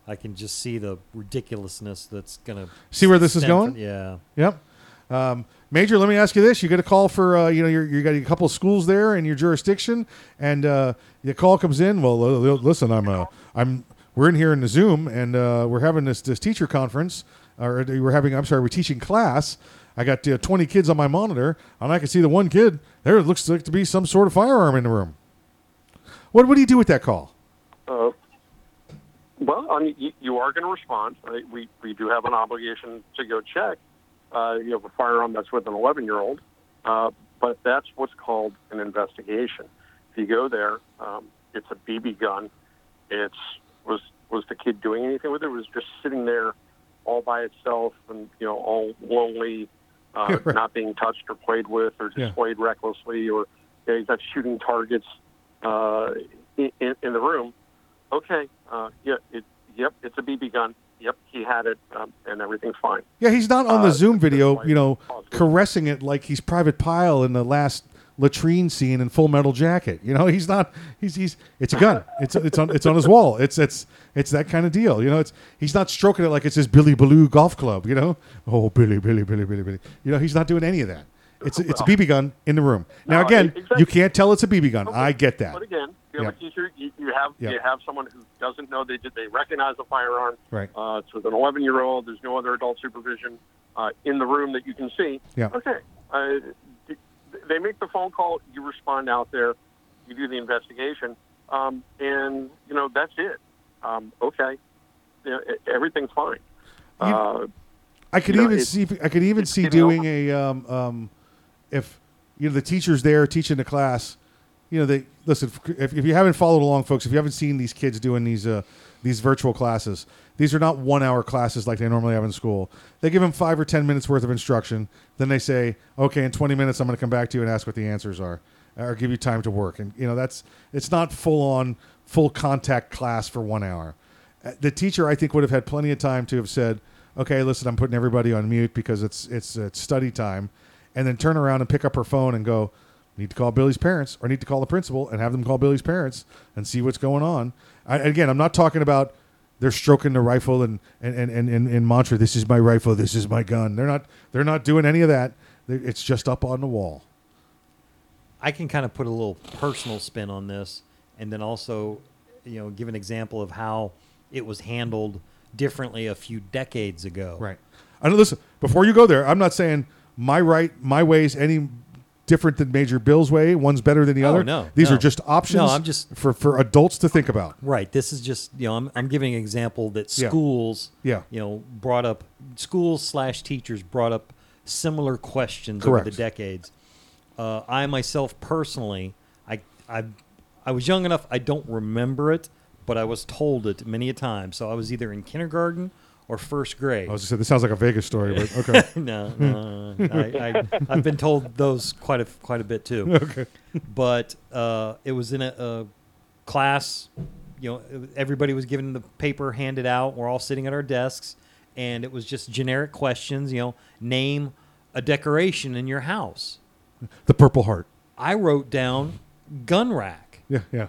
I can just see the ridiculousness that's gonna See where this is going? from- yeah. Yep. Um, Major, let me ask you this: You get a call for uh, you know you're, you got a couple of schools there in your jurisdiction, and uh, the call comes in. Well, uh, listen, I'm uh, I'm we're in here in the Zoom, and uh, we're having this this teacher conference, or we're having I'm sorry, we're teaching class. I got uh, 20 kids on my monitor, and I can see the one kid there. It looks like to be some sort of firearm in the room. What what do you do with that call? Well, I mean, you, you are going to respond. Right? We we do have an obligation to go check. Uh, you have a firearm that's with an 11 year old, uh, but that's what's called an investigation. If you go there, um, it's a BB gun. It's was was the kid doing anything with it? Was just sitting there all by itself and you know all lonely, uh, right. not being touched or played with or Yeah. displayed recklessly, or you know, he's not shooting targets uh, in, in the room. Okay, uh, yeah, it, yep, it's a BB gun. Yep, he had it, um, and everything's fine. Yeah, he's not on the Uh, Zoom video, you know, caressing it like he's Private Pyle in the last latrine scene in Full Metal Jacket. You know, he's not. He's he's. It's a gun. It's it's on it's on his wall. It's it's it's that kind of deal. You know, it's he's not stroking it like it's his Billy Baroo golf club. You know, oh Billy Billy Billy Billy Billy. You know, he's not doing any of that. It's a, it's a BB gun in the room. Now No, again, you can't tell it's a BB gun. I get that. But again, you have Yep. a teacher. You, you have Yep. you have someone who doesn't know they did they recognize a firearm. Right. Uh, it's with an 11 year old. There's no other adult supervision uh, in the room that you can see. Yeah. Okay. Uh, they make the phone call. You respond out there. You do the investigation, um, and you know that's it. Um, okay. You know, everything's fine. Uh, I could know, even it's- see. I could even see doing a um, um, if you know the teacher's there teaching the class. You know, they listen. If, if you haven't followed along, folks, if you haven't seen these kids doing these uh, these virtual classes, these are not one hour classes like they normally have in school. They give them five or ten minutes worth of instruction. Then they say, "Okay, in twenty minutes, I'm going to come back to you and ask what the answers are, or give you time to work." And you know, that's it's not full on full contact class for one hour. Uh, The teacher, I think, would have had plenty of time to have said, "Okay, listen, I'm putting everybody on mute because it's it's it's study time," and then turn around and pick up her phone and go, "Need to call Billy's parents, or need to call the principal and have them call Billy's parents and see what's going on." I, again, I'm not talking about they're stroking the rifle and and, and, and, and, and mantra, "This is my rifle, this is my gun." They're not they're not doing any of that. It's just up on the wall. I can kind of put a little personal spin on this, and then also, you know, give an example of how it was handled differently a few decades ago. Right. I know. Listen, before you go there, I'm not saying my right, my way is any different than Major Bill's way. One's better than the Oh, other. no, these no. are just options. No, I'm just- for for adults to think about. Right. This is just you know I'm I'm giving an example that schools Yeah. you know brought up schools slash teachers brought up similar questions over the decades, uh, I myself personally, I, I, I was young enough. I don't remember it, but I was told it many a time. So I was either in kindergarten or first grade. I was just saying this sounds like a Vegas story, but okay. no, no, no. I, I, I've been told those quite a quite a bit too. Okay. But uh, it was in a, a class. You know, everybody was given the paper handed out. We're all sitting at our desks, and it was just generic questions. You know, name a decoration in your house. The Purple Heart. I wrote down gun rack Yeah, yeah.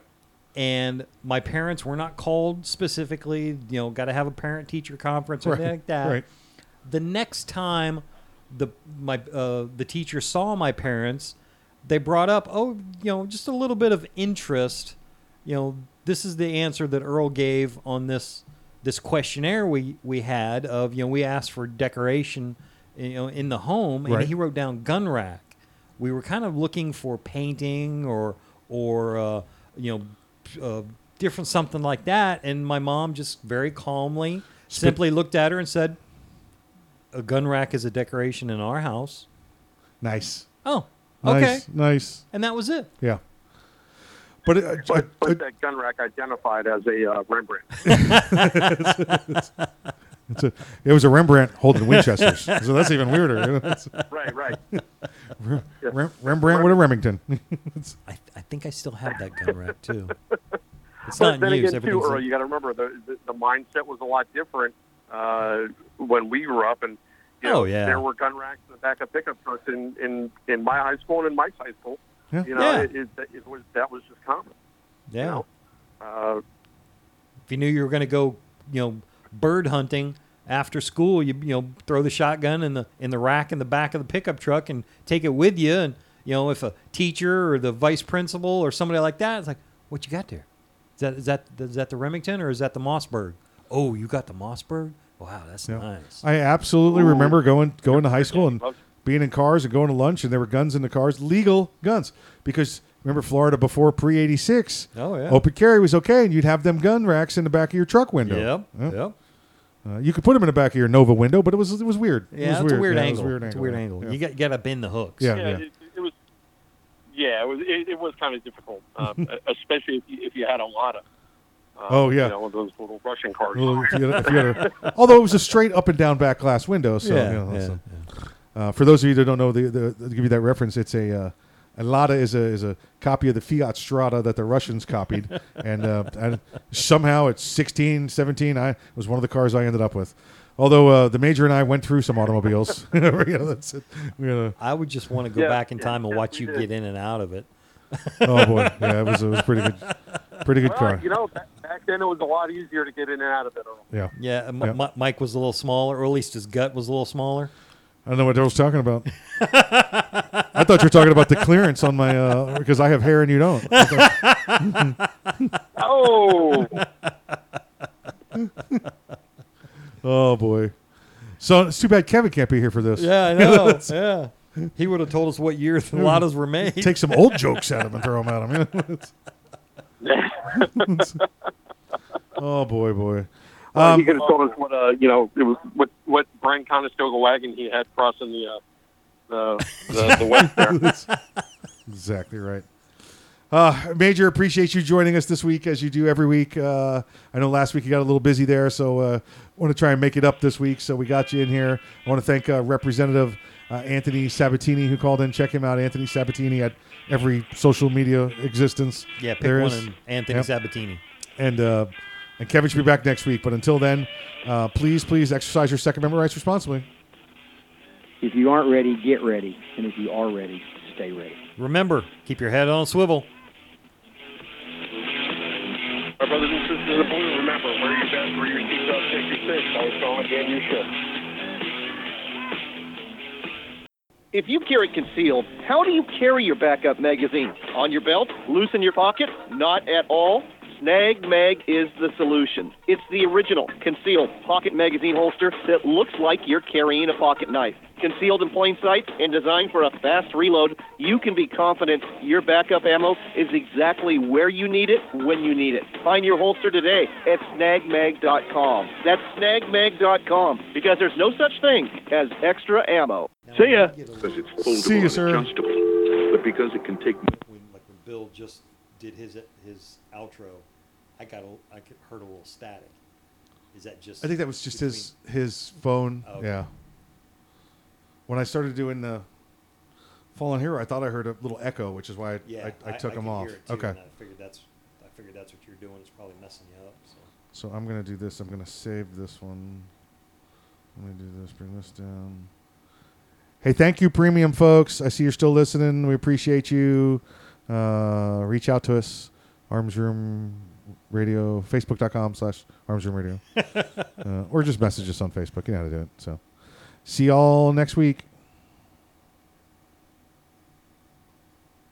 And my parents were not called specifically. You know, got to have a parent teacher conference or anything like that. right. The next time the my uh, the teacher saw my parents, they brought up, oh, you know, just a little bit of interest. You know, this is the answer that Earl gave on this this questionnaire we we had of you know we asked for decoration, you know, in the home, and Right. he wrote down gun rack. We were kind of looking for painting or or uh, you know uh, different something like that, and my mom just very calmly simply looked at her and said, "A gun rack is a decoration in our house." Nice. Oh, okay, Nice, nice. and that was it. Yeah. But, uh, But, but that gun rack identified as a uh, Rembrandt. It's a, it was a Rembrandt holding Winchesters, so that's even weirder. you know? It's- Right, right. Rem- Rem- Rembrandt with a Remington. It's- I, I think I still have that gun rack too. It's but not in then use. again, too, Everything's in- Earl, you got to remember the, the the mindset was a lot different uh, when we grew up, and you know, Oh, yeah. there were gun racks in the back of pickup trucks in in in my high school and in Mike's high school. Yeah. You know, Yeah. it, it, it was that was just common. yeah. You know? uh, if you knew you were going to go, you know, bird hunting after school, you you know throw the shotgun in the in the rack in the back of the pickup truck and take it with you. And you know, if a teacher or the vice principal or somebody like that, it's like, what you got there? Is that is that is that the Remington or is that the Mossberg? Oh, you got the Mossberg. Wow, that's Yeah. nice. I absolutely remember going going to high school and being in cars and going to lunch, and there were guns in the cars, legal guns, because remember Florida before pre eighty six. Oh, yeah. open carry was okay, and you'd have them gun racks in the back of your truck window. Yep, Yeah. yep. Uh, you could put them in the back of your Nova window, but it was it was weird. It Yeah, was it's a weird Yeah, it angle. was a weird It's a weird angle. Yeah. You got got to bend the hooks. Yeah, yeah, yeah. It, it was. Yeah, it was. It, it was kind of difficult, um, especially if you, if you had a lot of. Um, Oh, yeah. you know, those little Russian cars. Well, if you had, if you had a, although it was a straight up and down back glass window, so Yeah, you know, yeah, so- Uh, for those of you that don't know, the, the, to give you that reference, it's a uh, a Lada is a is a copy of the Fiat Strada that the Russians copied, and, uh, and somehow it's 16, 17. I was one of the cars I ended up with. Although uh, the major and I went through some automobiles, you know, that's it. We had a- I would just want to go Yeah, back in yeah, time and watch you did. get in and out of it. oh boy, yeah, it was it was pretty good, pretty good well, car. you know, back, back then it was a lot easier to get in and out of it. Earl. Yeah, Yeah, M- Mike was a little smaller, or at least his gut was a little smaller. I don't know what I was talking about. I thought you were talking about the clearance on my uh, because I have hair and you don't. Oh, oh boy. So it's too bad Kevin can't be here for this. Yeah, I know. yeah, he would have told us what year the Ladas were made. Take some old jokes at him and throw them at him. It's- oh boy, boy. Well, Um, he could have told us what uh, you know, it was what what Brian Conestoga wagon he had crossing the uh, the the, the west there. exactly right. Uh, Major, appreciate you joining us this week as you do every week. Uh, I know last week you got a little busy there, so uh, want to try and make it up this week. So we got you in here. I want to thank uh, Representative uh, Anthony Sabatini who called in. Check him out, Anthony Sabatini, at every social media existence. Yeah, pick there one is. and Anthony Yep. Sabatini. And uh, and Kevin should be back next week. But until then, uh, please, please exercise your Second Amendment rights responsibly. If you aren't ready, get ready. And if you are ready, stay ready. Remember, keep your head on a swivel. My brothers and sisters in the blue, remember, wear your vest, wear your seatbelt, check your six. Always calling again, you should. If you carry concealed, how do you carry your backup magazine? On your belt? Loose in your pocket? Not at all? Snag Mag is the solution. It's the original concealed pocket magazine holster that looks like you're carrying a pocket knife. Concealed in plain sight and designed for a fast reload, you can be confident your backup ammo is exactly where you need it when you need it. Find your holster today at snagmag.com. That's snagmag.com because there's no such thing as extra ammo. See ya. Because it's foldable See you, and sir. adjustable. but because it can take when like when Bill just did his his outro, I got a, I heard a little static. Is that just? I think that was just his his phone. Oh, okay. Yeah. When I started doing the Fallen Hero, I thought I heard a little echo, which is why I, Yeah, I, I took could them off. too, okay. I figured that's I figured that's what you're doing. It's probably messing you up. So. So I'm gonna do this. I'm gonna save this one. Let me do this. Bring this down. Hey, thank you, premium folks. I see you're still listening. We appreciate you. Uh, reach out to us. Arms Room Radio, Facebook.com slash Arms Room Radio, uh, or just message us on Facebook. You know how to do it. So, see y'all next week.